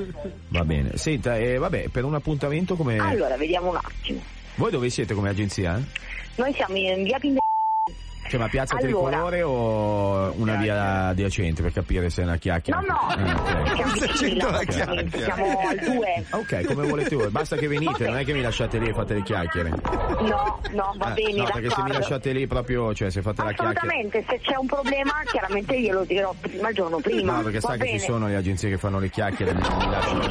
va bene. Senta, eh, vabbè, per un appuntamento come... Allora, vediamo un attimo. Voi dove siete come agenzia? Noi siamo in via Pinde... Cioè, ma piazza Allora. tricolore o una via adiacente per capire se è una chiacchiera? No, no, Ah, siamo vicini là, praticamente, siamo al 2. Ok, come volete voi, basta che venite, non è che mi lasciate lì e fate le chiacchiere. No, no, va Ah, bene, no, perché se mi lasciate lì proprio, cioè se fate la chiacchiera. Assolutamente, se c'è un problema chiaramente glielo dirò prima il giorno prima. No, perché va sa che bene. ci sono le agenzie che fanno le chiacchiere, lì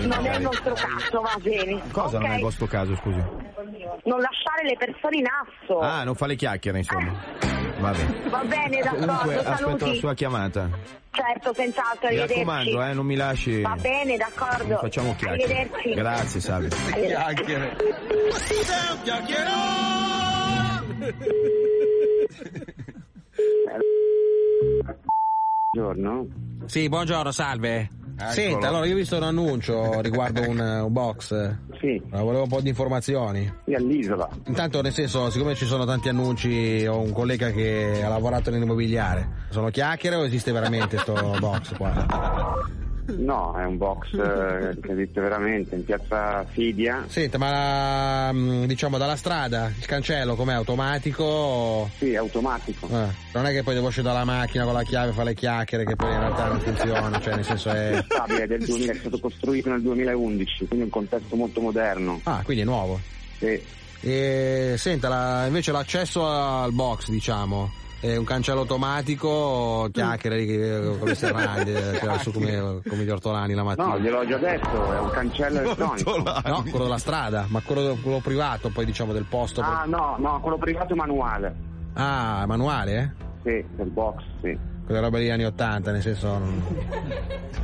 Non è il nostro caso, va bene. Cosa non è il vostro caso, scusi? Non lasciare le persone in asso. Ah, non fa le chiacchiere, insomma. Va bene. Va bene, d'accordo, Comunque, aspetto la saluti. sua chiamata. Certo, senz'altro, Mi arrivederci. raccomando, eh, non mi lasci. Va bene, d'accordo. Facciamo chiacchiere. Arrivederci. Grazie, salve. Chiacchiere. Buongiorno. Sì, buongiorno, salve. Eccolo. Senta, allora io ho visto un annuncio riguardo un, un box. Sì. Volevo un po' di informazioni. Sì, all'isola. Intanto, nel senso, siccome ci sono tanti annunci, ho un collega che ha lavorato nell'immobiliare. Sono chiacchiere o esiste veramente sto box qua? No, è un box eh, che esiste veramente in piazza Fidia. Senta, ma mm, diciamo dalla strada, il cancello com'è? Automatico? Sì, automatico. Eh, non è che poi devo uscire dalla macchina con la chiave e fare le chiacchiere che poi in realtà non funziona, cioè nel senso è... Stabile del 2000, è stato costruito nel 2011, quindi un contesto molto moderno. Ah, quindi è nuovo. Sì. E senta, la- invece l'accesso al box, diciamo, è un cancello automatico, chiacchiere eh, come serrandi, eh, tira su come, come gli ortolani la mattina. No, gliel'ho già detto, è un cancello elettronico. No, quello della strada, ma quello, quello privato poi diciamo del posto. Ah no, no, quello privato manuale. Ah, manuale, eh? Sì, del box, sì. Quelle robe degli anni 80, nel senso... non-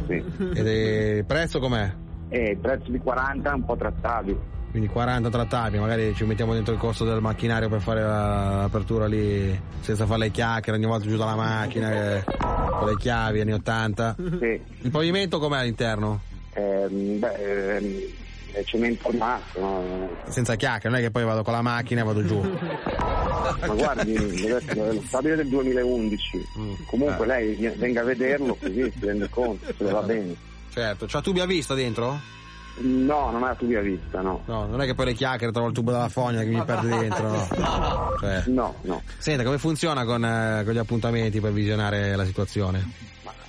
Sì. Ed è- il prezzo com'è? E il prezzo di 40 è un po' trattabile. Quindi 40 trattabili, magari ci mettiamo dentro il costo del macchinario per fare la- l'apertura lì senza fare le chiacchiere, ogni volta giù dalla macchina, eh, con le chiavi, anni 80. Sì. Il pavimento com'è all'interno? Ehm, beh, ehm, è cemento armato, no? Senza chiacchiere, non è che poi vado con la macchina e vado giù. Ma guardi, lo stabile del 2011. Comunque lei vi- venga a vederlo così si rende conto se le va bene. Certo, c'ha tubi a vista dentro? No, non è la tua via vista, no. No, non è che poi le chiacchiere trovo il tubo della fogna che mi perde dentro, no. Cioè. No, no. Senta, come funziona con, eh, con gli appuntamenti per visionare la situazione?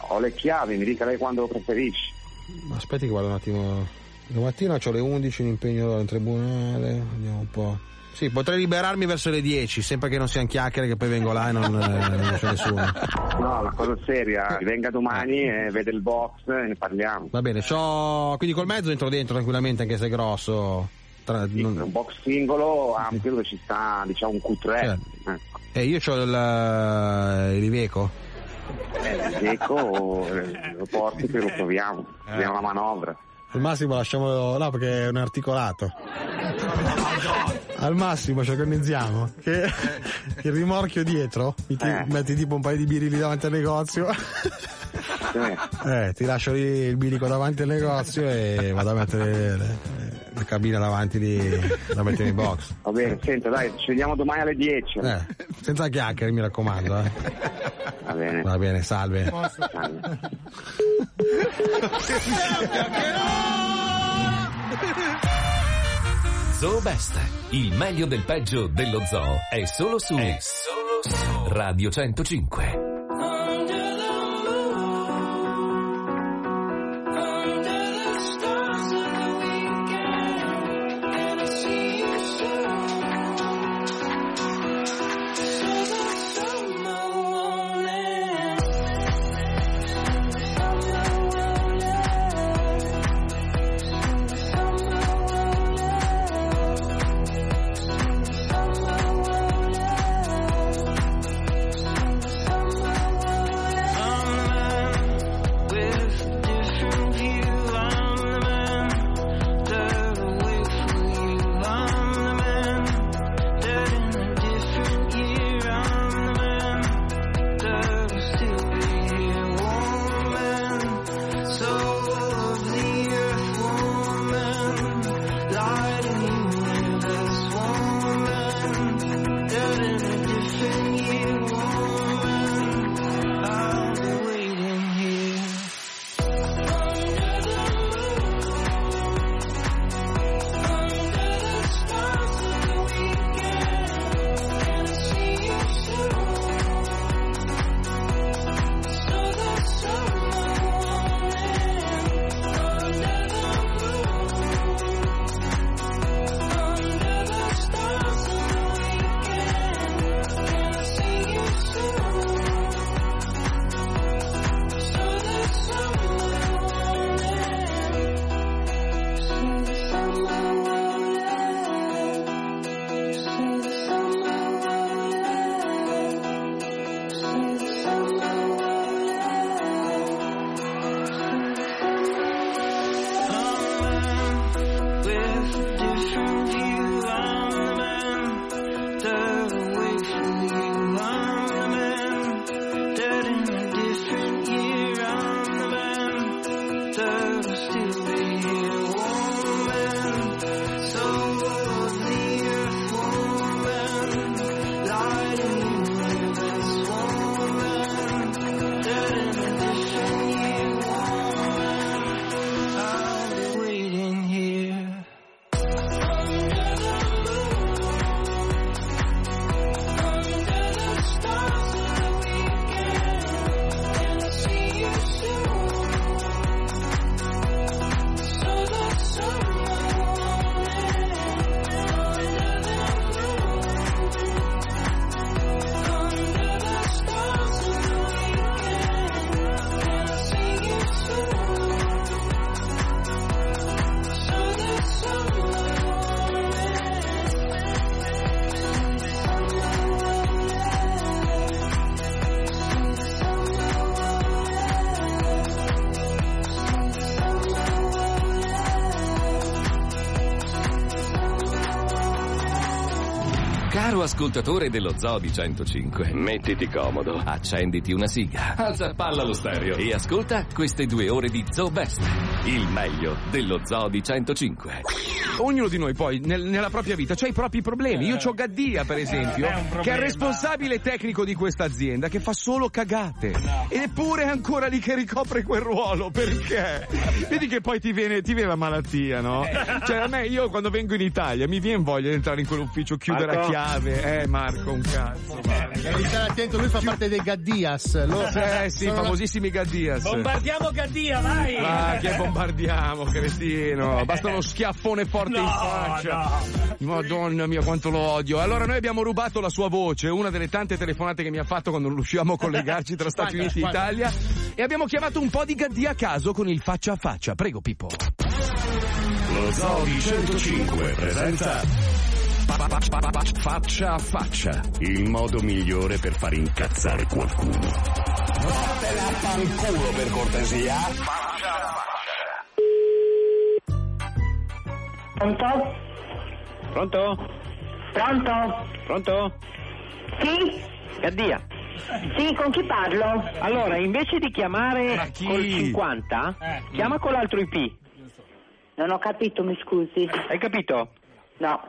Ho le chiavi, mi dica lei quando lo preferisci. Aspetti che guardo un attimo. Domattina ho le 11 un impegno in tribunale, vediamo un po'. Sì, potrei liberarmi verso le 10, sempre che non siano chiacchiere che poi vengo là e non, eh, non c'è nessuno. No, una cosa seria, venga domani e vede il box e ne parliamo. Va bene, c'ho... quindi col mezzo entro dentro tranquillamente anche se è grosso. Tra- non- Un box singolo ampio dove ci sta diciamo un Q3. Certo. Ecco. Eh, io ho il, il Iveco. Eh, Ecco, eh, lo porti che lo proviamo. Proviamo la manovra. Al massimo lasciamolo là perché è un articolato. Al massimo ci organizziamo che il rimorchio dietro, ti- metti tipo un paio di birilli davanti al negozio. Eh, ti lascio lì il bilico davanti al negozio e vado a mettere le- la cabina davanti lì da mettere in box. Va bene, senta, dai, ci vediamo domani alle 10. Eh, senza chiacchiere mi raccomando, eh. Va bene. Va bene, salve. Zoo Best, il meglio del peggio dello zoo è solo su Radio 105. Caro ascoltatore dello Zoo di 105, mettiti comodo, accenditi una siga, alza palla lo stereo e ascolta queste due ore di Zoo Best, il meglio dello Zoo di 105. Ognuno di noi poi nel- nella propria vita ha i propri problemi. Io ho Gaddia, per esempio, che è il responsabile tecnico di questa azienda, che fa solo cagate. Eppure è ancora lì che ricopre quel ruolo. Perché? Vedi che poi ti viene, ti viene la malattia, no? Cioè, a me, io quando vengo in Italia mi viene voglia di entrare in quell'ufficio, chiudere a Marco? chiave. Eh, Marco, un cazzo. Devi stare attento, lui fa parte dei Gaddias. Lo, Eh sì, sono la- famosissimi Gaddias. Bombardiamo Gaddia, vai! Ma che bombardiamo, cretino. Basta uno schiaffone forte in No, faccia. Madonna mia, quanto lo odio. Allora, noi abbiamo rubato la sua voce, una delle tante telefonate che mi ha fatto quando non riuscivamo a collegarci tra Stati Uniti e. Italia. E abbiamo chiamato un po' di Gaddia a caso con il faccia a faccia. Prego, Pippo. Lo Zoo di 105 presenta Faccia a faccia, il modo migliore per far incazzare qualcuno. Vattene a fanculo per cortesia. Pronto? Pronto? Pronto? Pronto? Sì? Gaddia. Sì, con chi parlo? Allora, invece di chiamare col 50, chiama con l'altro IP. Non ho capito, mi scusi. Hai capito? No.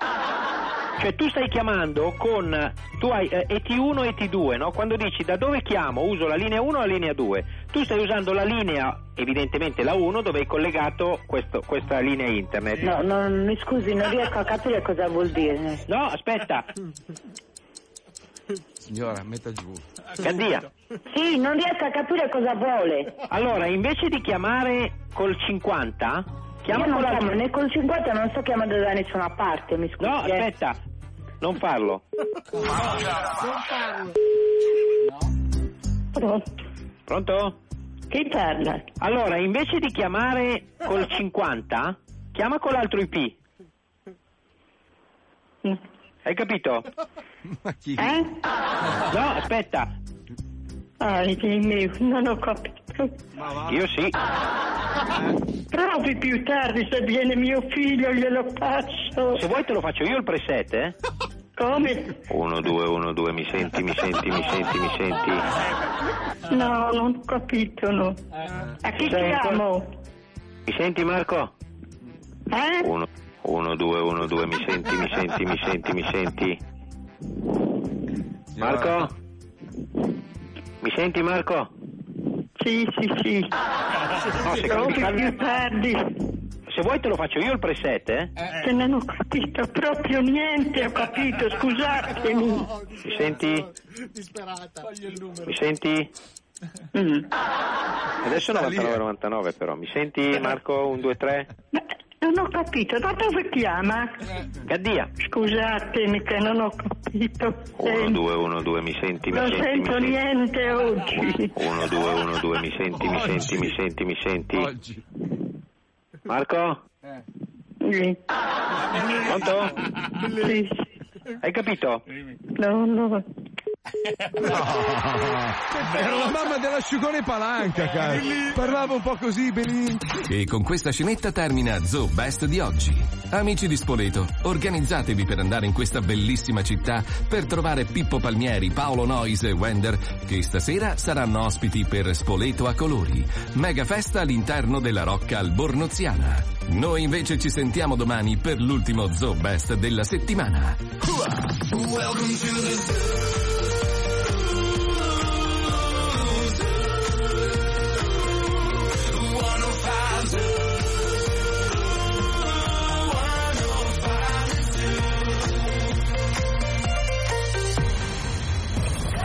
Cioè tu stai chiamando con tu hai eh, ET1 e ET2, no? Quando dici da dove chiamo, uso la linea 1 o la linea 2. Tu stai usando la linea, evidentemente la 1, dove hai collegato questo- questa linea internet. No, no, mi scusi, non riesco a capire cosa vuol dire. No, aspetta. Signora, metta giù. Gaddia. Sì, non riesco a capire cosa vuole. Allora, invece di chiamare col 50, chiama Io non con chiamo, né col 50 non sto chiamando da nessuna parte, mi scusi. No, eh. aspetta. Non farlo. Pronto? Pronto? Chi parla? Allora, invece di chiamare col 50, chiama con l'altro IP. Hai capito? Ma chi? Eh? No, aspetta. Ah, dimmi, non ho capito. Io sì. Provi più tardi se viene mio figlio, glielo faccio. Se vuoi te lo faccio io il preset, eh? Come? 1, 2, 1, 2, mi senti, mi senti, mi senti, mi senti. No, non ho capito, no. A chi Sei chiamo? Mi senti Marco? Eh? 1, 1, 2, 1, 2, mi senti, mi senti, mi senti, mi senti. Marco? Mi senti Marco? Sì, sì, sì. No, se cambi- più tardi. Se vuoi te lo faccio io il preset, eh? Se non ho capito proprio niente, ho capito, scusatemi. Mi senti? Disperata. Mi senti? Mm. Adesso 99,99 però. Mi senti Marco? 1, 2, 3? Non ho capito, da dove chiama? Gaddia. Scusatemi che non ho capito. 1, 2, 1, 2, mi senti, mi Non senti, mi sento senti. niente oggi. 1, 2, 1, 2, mi senti, mi senti, mi senti, mi senti. Marco? Sì. Pronto? Sì. Hai capito? No, no. Era la mamma dell'asciugone palanca, cara. Parlava un po' così, benissimo. E con questa scenetta termina Zoo Best di oggi. Amici di Spoleto, organizzatevi per andare in questa bellissima città per trovare Pippo Palmieri, Paolo Nois e Wender che stasera saranno ospiti per Spoleto a colori. Mega festa all'interno della Rocca Albornoziana. Noi invece ci sentiamo domani per l'ultimo Zoo Best della settimana. Welcome to the zoo.